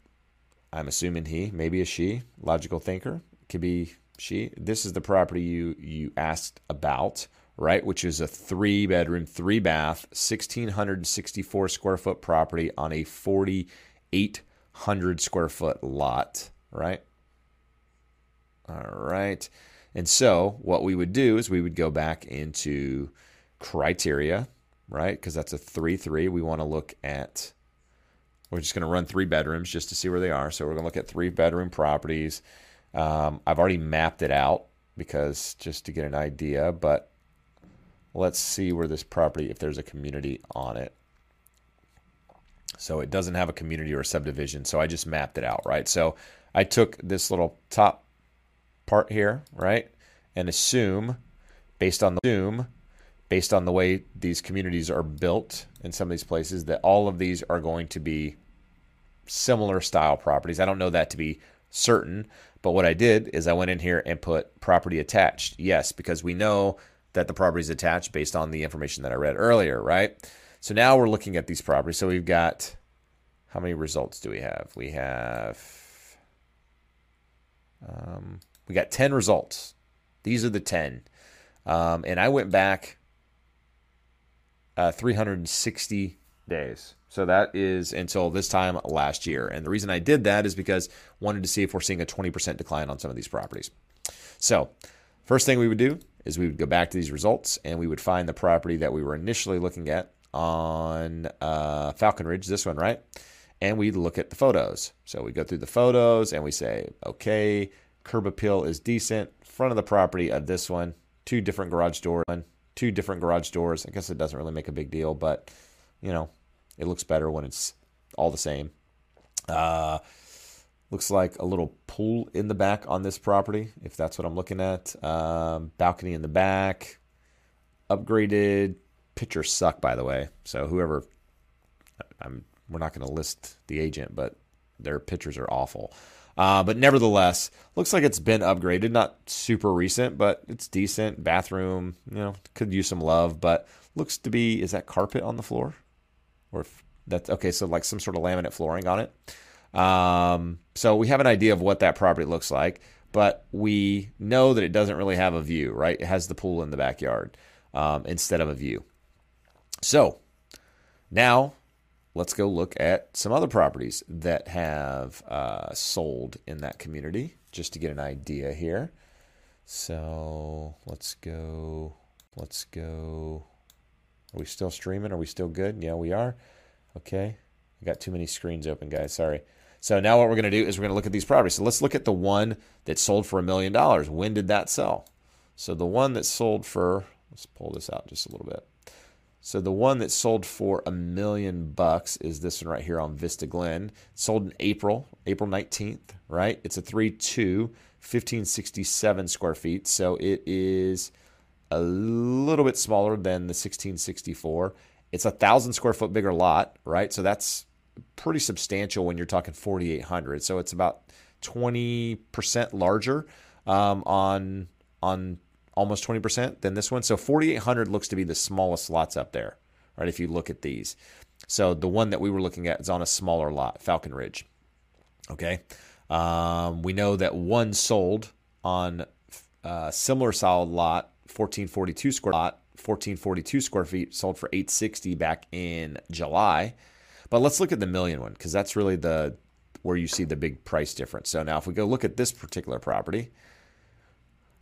I'm assuming he, maybe a she, logical thinker, could be she. This is the property you you asked about, right? Which is a three bedroom, three bath, 1664 square foot property on a 48 100 square foot lot, right? All right. And so what we would do is we would go back into criteria, right? Because that's a 3 3. We want to look at, we're just going to run three bedrooms just to see where they are. So we're going to look at three bedroom properties. Um, I've already mapped it out because just to get an idea, but let's see where this property, if there's a community on it. So it doesn't have a community or a subdivision. So I just mapped it out, right? So I took this little top part here, right? And assume based on the assume based on the way these communities are built in some of these places that all of these are going to be similar style properties. I don't know that to be certain, but what I did is I went in here and put property attached. Yes, because we know that the property is attached based on the information that I read earlier, right? So now we're looking at these properties. So we've got, how many results do we have? We have, um, we got 10 results. These are the 10. Um, and I went back uh, 360 days. So that is until this time last year. And the reason I did that is because wanted to see if we're seeing a 20% decline on some of these properties. So, first thing we would do is we would go back to these results and we would find the property that we were initially looking at on uh, Falcon Ridge, this one, right? And we look at the photos. So we go through the photos and we say, okay, curb appeal is decent. Front of the property of this one, two different garage doors, two different garage doors. I guess it doesn't really make a big deal, but you know, It looks better when it's all the same. Uh, looks like a little pool in the back on this property, if that's what I'm looking at. Um, balcony in the back, upgraded. Pictures suck, by the way. So whoever, I'm, we're not going to list the agent, but their pitchers are awful. Uh, but nevertheless, looks like it's been upgraded. Not super recent, but it's decent. Bathroom, you know, could use some love, but looks to be is that carpet on the floor, or if that's okay. So like some sort of laminate flooring on it. Um, so we have an idea of what that property looks like, but we know that it doesn't really have a view, right? It has the pool in the backyard um, instead of a view. So now let's go look at some other properties that have uh, sold in that community just to get an idea here. So let's go. Let's go. Are we still streaming? Are we still good? Yeah, we are. Okay. I got too many screens open, guys. Sorry. So now what we're going to do is we're going to look at these properties. So let's look at the one that sold for a million dollars. When did that sell? So the one that sold for, let's pull this out just a little bit. So the one that sold for a million bucks is this one right here on Vista Glen. sold in April, April 19th, right? It's a 3-2, 1567 square feet. So it is a little bit smaller than the 1664. It's a thousand square foot bigger lot, right? So that's pretty substantial when you're talking 4,800. So it's about 20% larger um, on on almost 20% than this one. So 4,800 looks to be the smallest lots up there, right? If you look at these. So the one that we were looking at is on a smaller lot, Falcon Ridge. Okay. Um, we know that one sold on a uh, similar solid lot, 1442 square lot, 1442 square feet, sold for 860 back in July. But let's look at the million one because that's really the where you see the big price difference. So now if we go look at this particular property,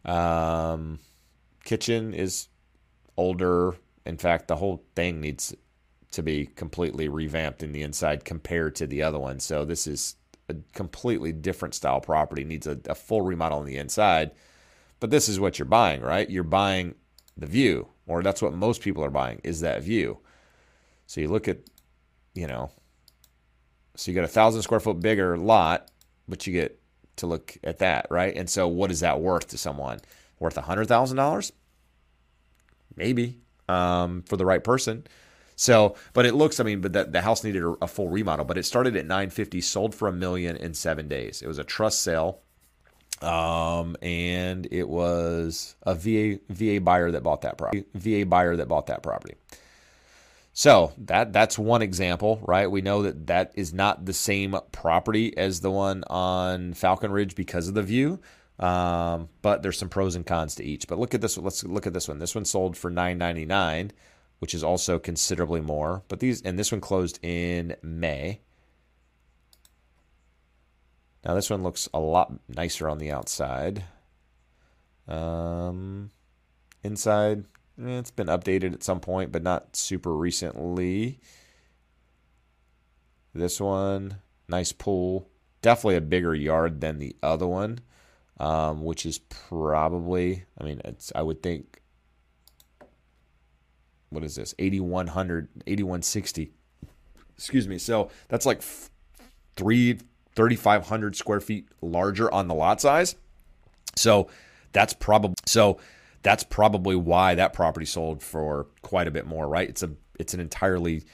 um, kitchen is older. In fact, the whole thing needs to be completely revamped in the inside compared to the other one. So this is a completely different style property. Needs a, a full remodel on the inside. But this is what you're buying, right? You're buying the view, or that's what most people are buying is that view. So you look at, you know, so you got a thousand square foot bigger lot, but you get to look at that, right? And so, what is that worth to someone? Worth hundred thousand dollars? Maybe um, for the right person. So, but it looks, I mean, but that the house needed a, a full remodel. But it started at 950, sold for a million in seven days. It was a trust sale, um, and it was a VA VA buyer that bought that property. VA buyer that bought that property. So that that's one example, right? We know that that is not the same property as the one on Falcon Ridge because of the view, um, but there's some pros and cons to each. But look at this. One. Let's look at this one. This one sold for nine ninety nine, which is also considerably more. But these and this one closed in May. Now this one looks a lot nicer on the outside. Um, inside it's been updated at some point, but not super recently. This one, nice pool. Definitely a bigger yard than the other one, um, which is probably, I mean, it's I would think, what is this? 8100, 8160. Excuse me. So that's like three, 3,500 square feet larger on the lot size. So that's probably, so that's probably why that property sold for quite a bit more, right? It's a it's an entirely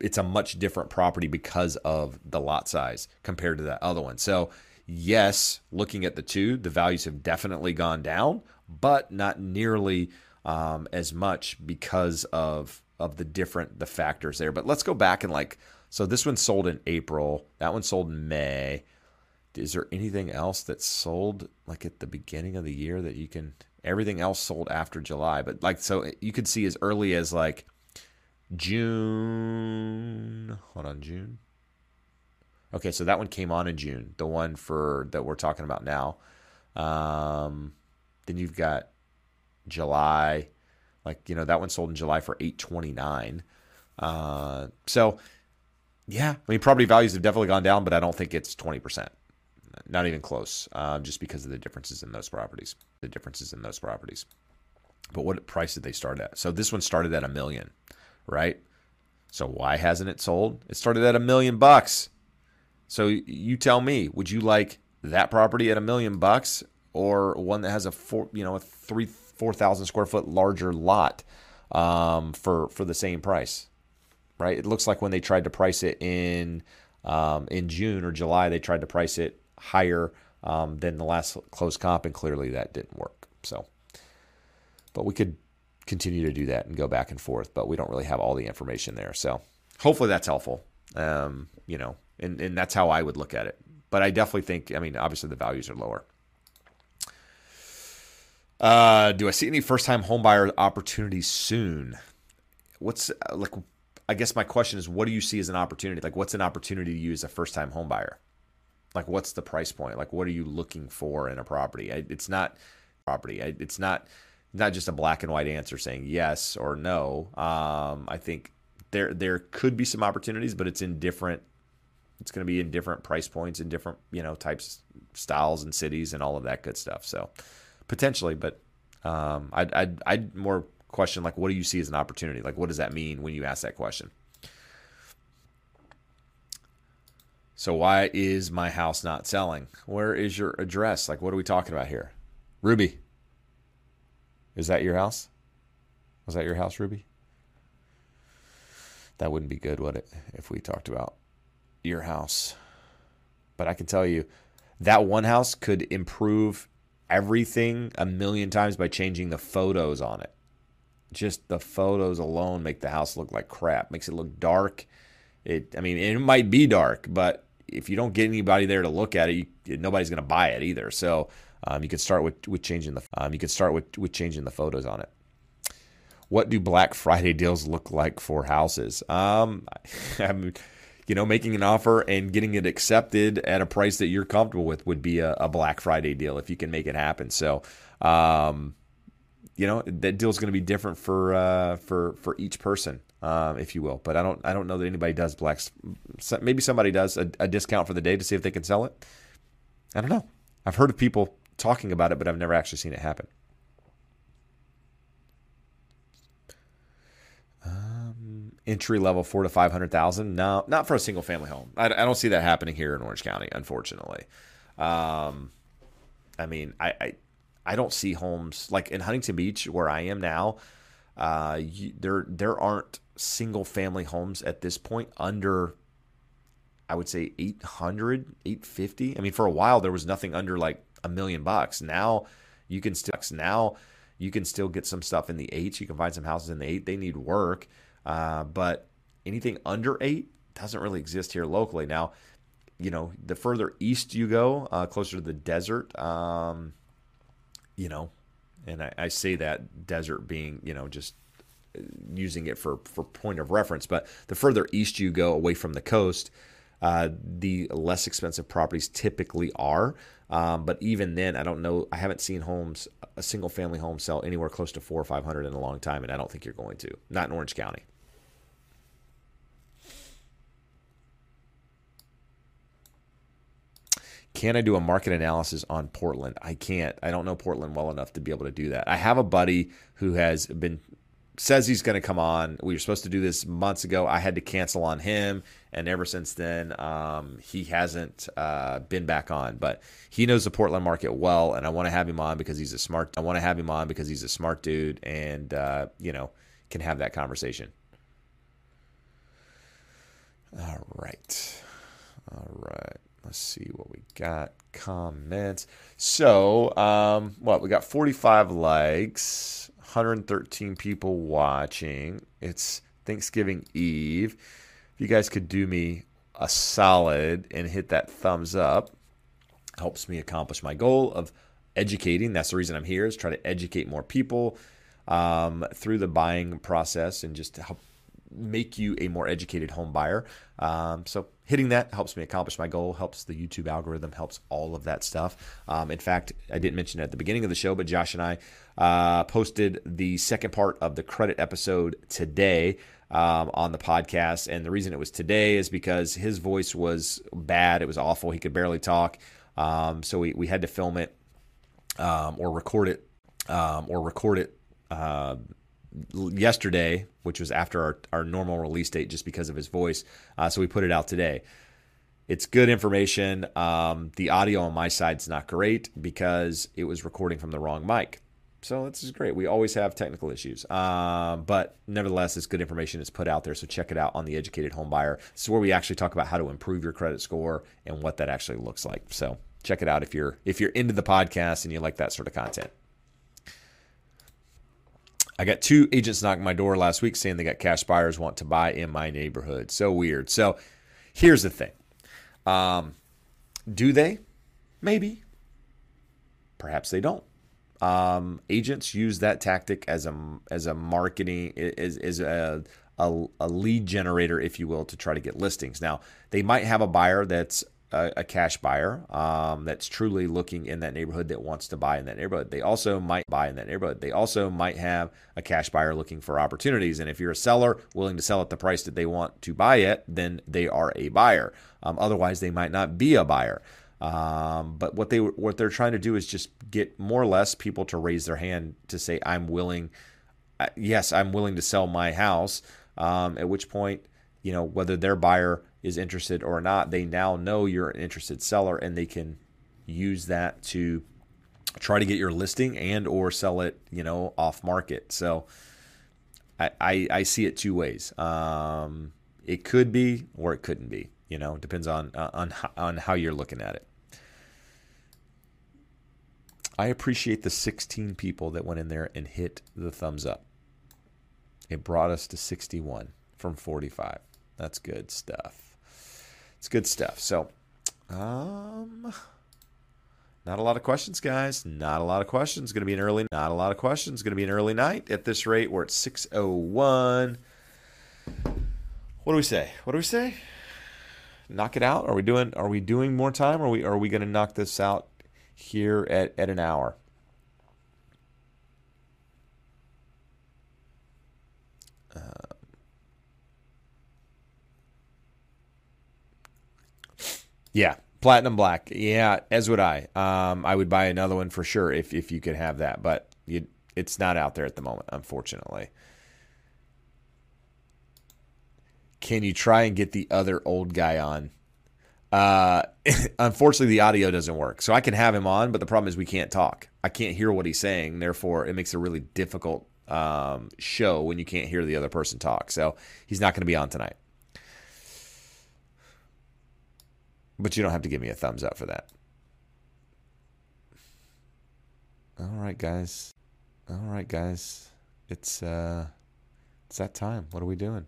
it's a much different property because of the lot size compared to that other one. So, yes, looking at the two, the values have definitely gone down, but not nearly um, as much because of of the different the factors there. But let's go back and like so this one sold in April, that one sold in May. Is there anything else that sold like at the beginning of the year that you can Everything else sold after July, but like so you could see as early as like June. Hold on, June. Okay, so that one came on in June. The one for that we're talking about now. Um, then you've got July, like you know that one sold in July for eight twenty nine. Uh, so yeah, I mean property values have definitely gone down, but I don't think it's twenty percent not even close, uh, just because of the differences in those properties. The differences in those properties. But what price did they start at? So this one started at a million, right? So why hasn't it sold? It started at a million bucks. So you tell me, would you like that property at a million bucks or one that has a four, you know, a three, four thousand square foot larger lot um, for for the same price, right? It looks like when they tried to price it in um, in June or July, they tried to price it higher um, than the last close comp, and clearly that didn't work. So, but we could continue to do that and go back and forth, but we don't really have all the information there. So hopefully that's helpful. Um, you know, and, and that's how I would look at it. But I definitely think, I mean, obviously the values are lower. Uh, do I see any first time homebuyer opportunities soon? What's like, I guess my question is, what do you see as an opportunity? Like, what's an opportunity to you as a first time homebuyer? Like, what's the price point? Like, what are you looking for in a property? It's not property. It's not not just a black and white answer saying yes or no. Um, I think there there could be some opportunities, but it's in different. It's going to be in different price points and different you know types, styles, and cities and all of that good stuff. So potentially, but um, I'd, I'd I'd more question like, what do you see as an opportunity? Like, what does that mean when you ask that question? So why is my house not selling? Where is your address? Like, what are we talking about here? Ruby, is that your house? Was that your house, Ruby? That wouldn't be good, would it, if we talked about your house? But I can tell you that one house could improve everything a million times by changing the photos on it. Just the photos alone make the house look like crap, makes it look dark. It, I mean, it might be dark, but if you don't get anybody there to look at it, you, nobody's going to buy it either. So um, you could start with, with changing the um, you could start with, with changing the photos on it. What do Black Friday deals look like for houses? Um, I'm, you know, making an offer and getting it accepted at a price that you're comfortable with would be a, a Black Friday deal if you can make it happen. So, um, you know, that deal is going to be different for uh, for for each person, um, if you will. But I don't I don't know that anybody does black. Maybe somebody does a, a discount for the day to see if they can sell it. I don't know. I've heard of people talking about it, but I've never actually seen it happen. Um, entry level four to five hundred thousand. No, not for a single family home. I, I, don't see that happening here in Orange County, unfortunately. Um, I mean, I, I, I don't see homes like in Huntington Beach where I am now. Uh, you, there there aren't single family homes at this point under I would say 800, 850. I mean, for a while there was nothing under like a million bucks. Now you can still now you can still get some stuff in the eights. You can find some houses in the eight. They need work, uh, but anything under eight doesn't really exist here locally. Now, you know, the further east you go, uh, closer to the desert, um, you know, and I, I say that desert being, you know, just using it for for point of reference. But the further east you go away from the coast, uh, the less expensive properties typically are. Um, but even then, I don't know. I haven't seen homes, a single family home, sell anywhere close to four or five hundred in a long time, and I don't think you're going to. Not in Orange County. Can I do a market analysis on Portland? I can't. I don't know Portland well enough to be able to do that. I have a buddy who has been says he's going to come on. We were supposed to do this months ago. I had to cancel on him, and ever since then, um, he hasn't uh, been back on. But he knows the Portland market well, and I want to have him on because he's a smart. I want to have him on because he's a smart dude, and uh, you know can have that conversation. All right, all right. Let's see what we got. Comments. So, um, what we got? Forty-five likes. 113 people watching. It's Thanksgiving Eve. If you guys could do me a solid and hit that thumbs up, helps me accomplish my goal of educating. That's the reason I'm here is try to educate more people um, through the buying process and just help make you a more educated home buyer. Um, so hitting that helps me accomplish my goal, helps the YouTube algorithm, helps all of that stuff. Um, in fact, I didn't mention it at the beginning of the show, but Josh and I uh, posted the second part of the credit episode today. Um, on the podcast, and the reason it was today is because his voice was bad. It was awful. He could barely talk. Um, so we, we had to film it um, or record it um, or record it uh, yesterday, which was after our, our normal release date, just because of his voice. Uh, so we put it out today. It's good information. Um, the audio on my side is not great because it was recording from the wrong mic. So this is great. We always have technical issues, um, but nevertheless, it's good information. It's put out there, so check it out on the Educated Home Buyer. This is where we actually talk about how to improve your credit score and what that actually looks like. So check it out if you're if you're into the podcast and you like that sort of content. I got two agents knocking my door last week saying they got cash buyers want to buy in my neighborhood. So weird. So here's the thing. Um, do they? Maybe. Perhaps they don't. Um, agents use that tactic as a as a marketing is is a, a, a lead generator, if you will, to try to get listings. Now they might have a buyer that's a, a cash buyer um, that's truly looking in that neighborhood that wants to buy in that neighborhood. They also might buy in that neighborhood. They also might have a cash buyer looking for opportunities. And if you're a seller willing to sell at the price that they want to buy it, then they are a buyer. Um, otherwise, they might not be a buyer. Um, but what they what they're trying to do is just get more or less people to raise their hand to say, "I'm willing." Yes, I'm willing to sell my house. Um, at which point, you know, whether their buyer is interested or not, they now know you're an interested seller and they can use that to try to get your listing and or sell it, you know, off market. So I, I, I see it two ways. Um, it could be or it couldn't be. You know, depends on uh, on on how you're looking at it. I appreciate the 16 people that went in there and hit the thumbs up. It brought us to 61 from 45. That's good stuff. It's good stuff. So, um, not a lot of questions, guys. Not a lot of questions. Going to be an early. Not a lot of questions. Going to be an early night. At this rate, we're at six oh one. What do we say? What do we say? Knock it out. Are we doing? Are we doing more time? Or are we? Are we going to knock this out here at at an hour? Yeah, platinum black. Yeah, as would I. Um, I would buy another one for sure if if you could have that, but you, it's not out there at the moment, unfortunately. Can you try and get the other old guy on? Uh, unfortunately, the audio doesn't work. So I can have him on, but the problem is we can't talk. I can't hear what he's saying. Therefore, it makes a really difficult um, show when you can't hear the other person talk. So he's not going to be on tonight. But you don't have to give me a thumbs up for that. All right, guys. All right, guys. It's uh it's that time. What are we doing?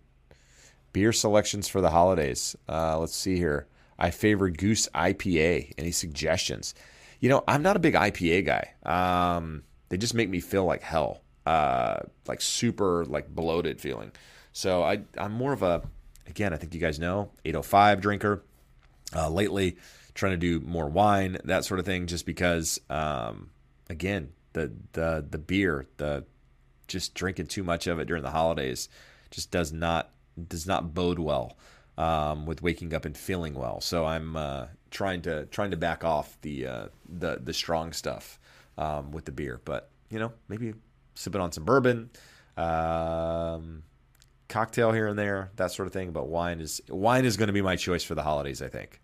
Beer selections for the holidays. Uh, let's see here. I favor Goose IPA. Any suggestions? You know, I'm not a big IPA guy. Um, they just make me feel like hell. Uh, like super like bloated feeling. So I I'm more of a again, I think you guys know, 805 drinker uh, lately, trying to do more wine, that sort of thing, just because, um, again, the the the beer, the just drinking too much of it during the holidays, just does not does not bode well um, with waking up and feeling well. So I'm uh, trying to trying to back off the uh, the the strong stuff um, with the beer, but you know maybe sipping on some bourbon. Um, cocktail here and there, that sort of thing. But wine is wine is going to be my choice for the holidays. I think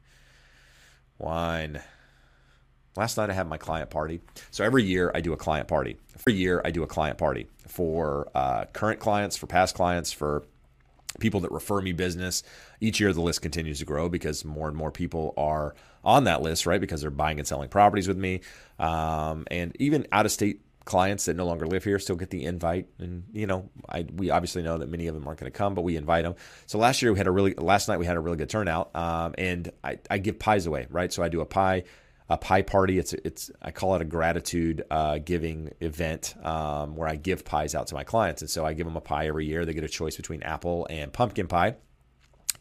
wine. Last night I had my client party. So every year I do a client party. Every year I do a client party for uh, current clients, for past clients, for people that refer me business. Each year the list continues to grow because more and more people are on that list, right? Because they're buying and selling properties with me, um, and even out of state clients that no longer live here still get the invite and you know I, we obviously know that many of them aren't going to come but we invite them so last year we had a really last night we had a really good turnout um, and I, I give pies away right so i do a pie a pie party it's it's i call it a gratitude uh, giving event um, where i give pies out to my clients and so i give them a pie every year they get a choice between apple and pumpkin pie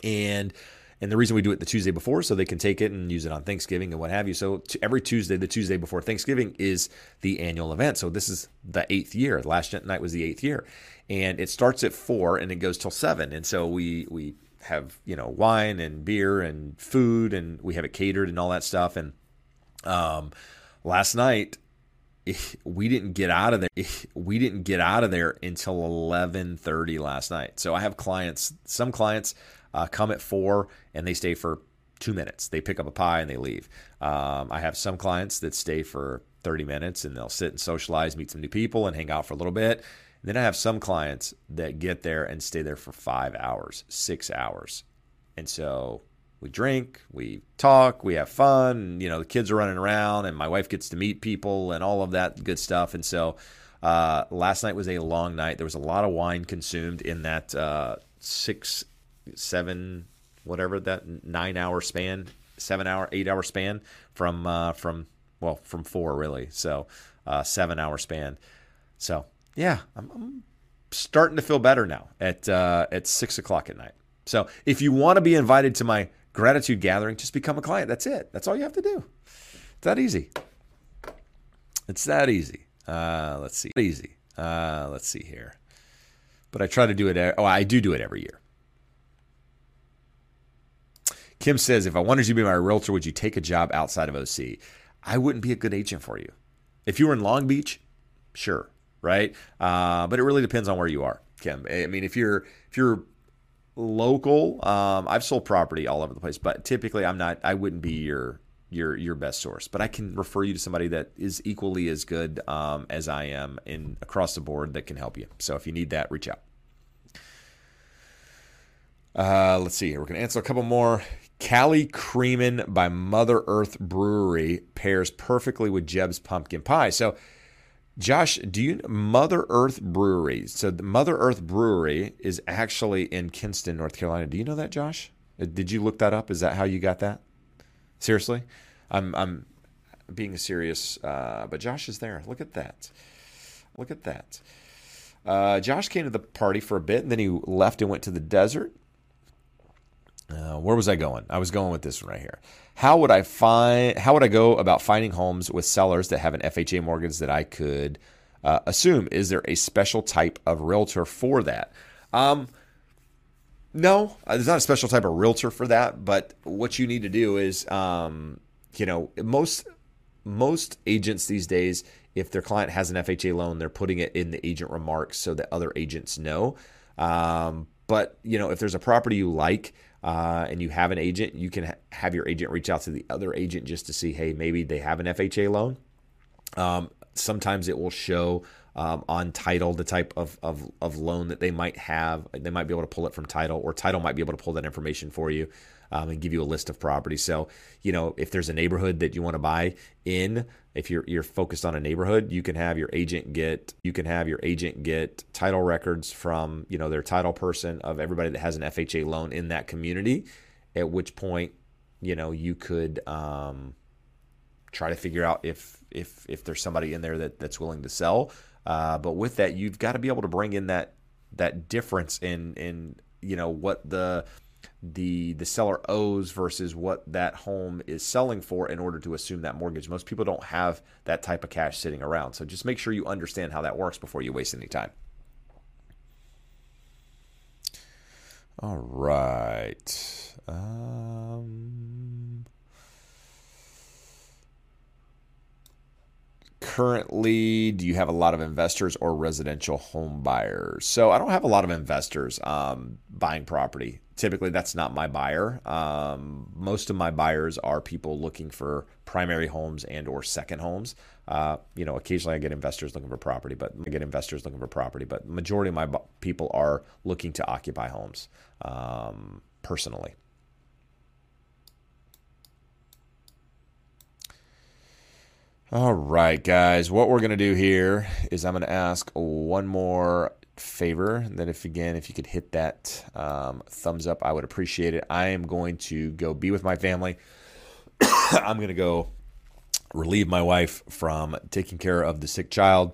and and the reason we do it the Tuesday before so they can take it and use it on Thanksgiving and what have you. So every Tuesday, the Tuesday before Thanksgiving is the annual event. So this is the eighth year. Last night was the eighth year, and it starts at four and it goes till seven. And so we we have you know wine and beer and food and we have it catered and all that stuff. And um, last night we didn't get out of there we didn't get out of there until 11:30 last night. So I have clients, some clients uh, come at 4 and they stay for 2 minutes. They pick up a pie and they leave. Um, I have some clients that stay for 30 minutes and they'll sit and socialize, meet some new people and hang out for a little bit. And then I have some clients that get there and stay there for 5 hours, 6 hours. And so we drink, we talk, we have fun. You know, the kids are running around, and my wife gets to meet people and all of that good stuff. And so, uh, last night was a long night. There was a lot of wine consumed in that uh, six, seven, whatever that nine hour span, seven hour, eight hour span from uh, from well from four really. So uh, seven hour span. So yeah, I'm, I'm starting to feel better now at uh, at six o'clock at night. So if you want to be invited to my gratitude gathering, just become a client. That's it. That's all you have to do. It's that easy. It's that easy. Uh, let's see. Easy. Uh, let's see here. But I try to do it. Oh, I do do it every year. Kim says, if I wanted you to be my realtor, would you take a job outside of OC? I wouldn't be a good agent for you. If you were in Long Beach, sure, right? Uh, but it really depends on where you are, Kim. I mean, if you're if you're local. Um, I've sold property all over the place, but typically I'm not. I wouldn't be your your your best source, but I can refer you to somebody that is equally as good um, as I am in across the board that can help you. So if you need that, reach out. Uh, let's see. We're to answer a couple more. Cali Creamin' by Mother Earth Brewery pairs perfectly with Jeb's pumpkin pie. So Josh, do you Mother Earth Brewery? So the Mother Earth Brewery is actually in Kinston, North Carolina. Do you know that, Josh? Uh, did you look that up? Is that how you got that? Seriously, I'm I'm being serious, uh, but Josh is there. Look at that. Look at that. Uh, Josh came to the party for a bit, and then he left and went to the desert. Uh, where was I going? I was going with this one right here. How would I find? How would I go about finding homes with sellers that have an FHA mortgage that I could uh, assume? Is there a special type of realtor for that? Um, no, uh, there's not a special type of realtor for that. But what you need to do is, um, you know, most most agents these days, if their client has an FHA loan, they're putting it in the agent remarks so that other agents know. Um, but you know, if there's a property you like uh, and you have an agent, you can ha- have your agent reach out to the other agent just to see, hey, maybe they have an FHA loan. Um, sometimes it will show um, on title the type of, of, of loan that they might have. They might be able to pull it from title, or title might be able to pull that information for you um, and give you a list of properties. So, you know, if there's a neighborhood that you want to buy in, if you're you're focused on a neighborhood, you can have your agent get you can have your agent get title records from you know their title person of everybody that has an FHA loan in that community. At which point, you know, you could um, try to figure out if if if there's somebody in there that that's willing to sell. Uh, but with that, you've got to be able to bring in that that difference in in you know what the the the seller owes versus what that home is selling for in order to assume that mortgage. Most people don't have that type of cash sitting around. So just make sure you understand how that works before you waste any time. All right. Um, currently do you have a lot of investors or residential home buyers? So i don't have a lot of investors um, buying property. Typically that's not my buyer. Um, most of my buyers are people looking for primary homes and or second homes. Uh, you know occasionally i get investors looking for property but i get investors looking for property but majority of my people are looking to occupy homes um, personally All right, guys. What we're going to do here is I'm going to ask one more favor. That if again, if you could hit that um, thumbs up, I would appreciate it. I am going to go be with my family. I'm going to go relieve my wife from taking care of the sick child.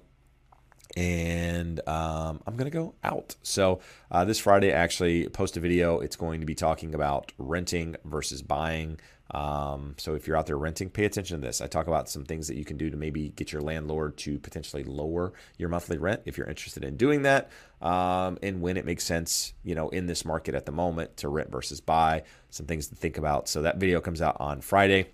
And um, I'm going to go out. So, uh, this Friday, I actually post a video. It's going to be talking about renting versus buying. Um, so if you're out there renting, pay attention to this. I talk about some things that you can do to maybe get your landlord to potentially lower your monthly rent if you're interested in doing that, um, and when it makes sense, you know, in this market at the moment to rent versus buy. Some things to think about. So that video comes out on Friday.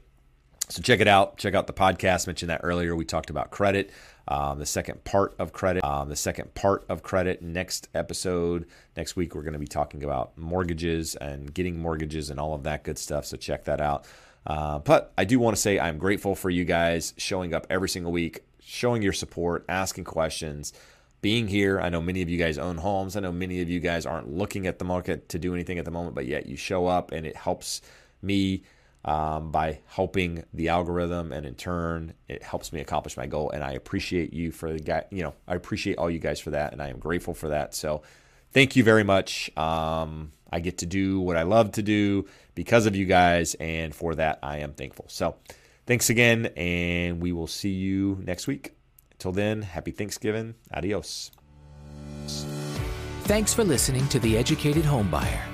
So check it out. Check out the podcast. Mentioned that earlier. We talked about credit, um, the second part of credit, um, the second part of credit. Next episode, next week, we're going to be talking about mortgages and getting mortgages and all of that good stuff. So check that out. Uh, but I do want to say I'm grateful for you guys showing up every single week, showing your support, asking questions, being here. I know many of you guys own homes. I know many of you guys aren't looking at the market to do anything at the moment, but yet you show up and it helps me um, by helping the algorithm, and in turn, it helps me accomplish my goal. And I appreciate you for the guy. You know, I appreciate all you guys for that, and I am grateful for that. So, thank you very much. Um, I get to do what I love to do because of you guys, and for that, I am thankful. So, thanks again, and we will see you next week. Until then, happy Thanksgiving. Adios. Thanks for listening to The Educated Homebuyer.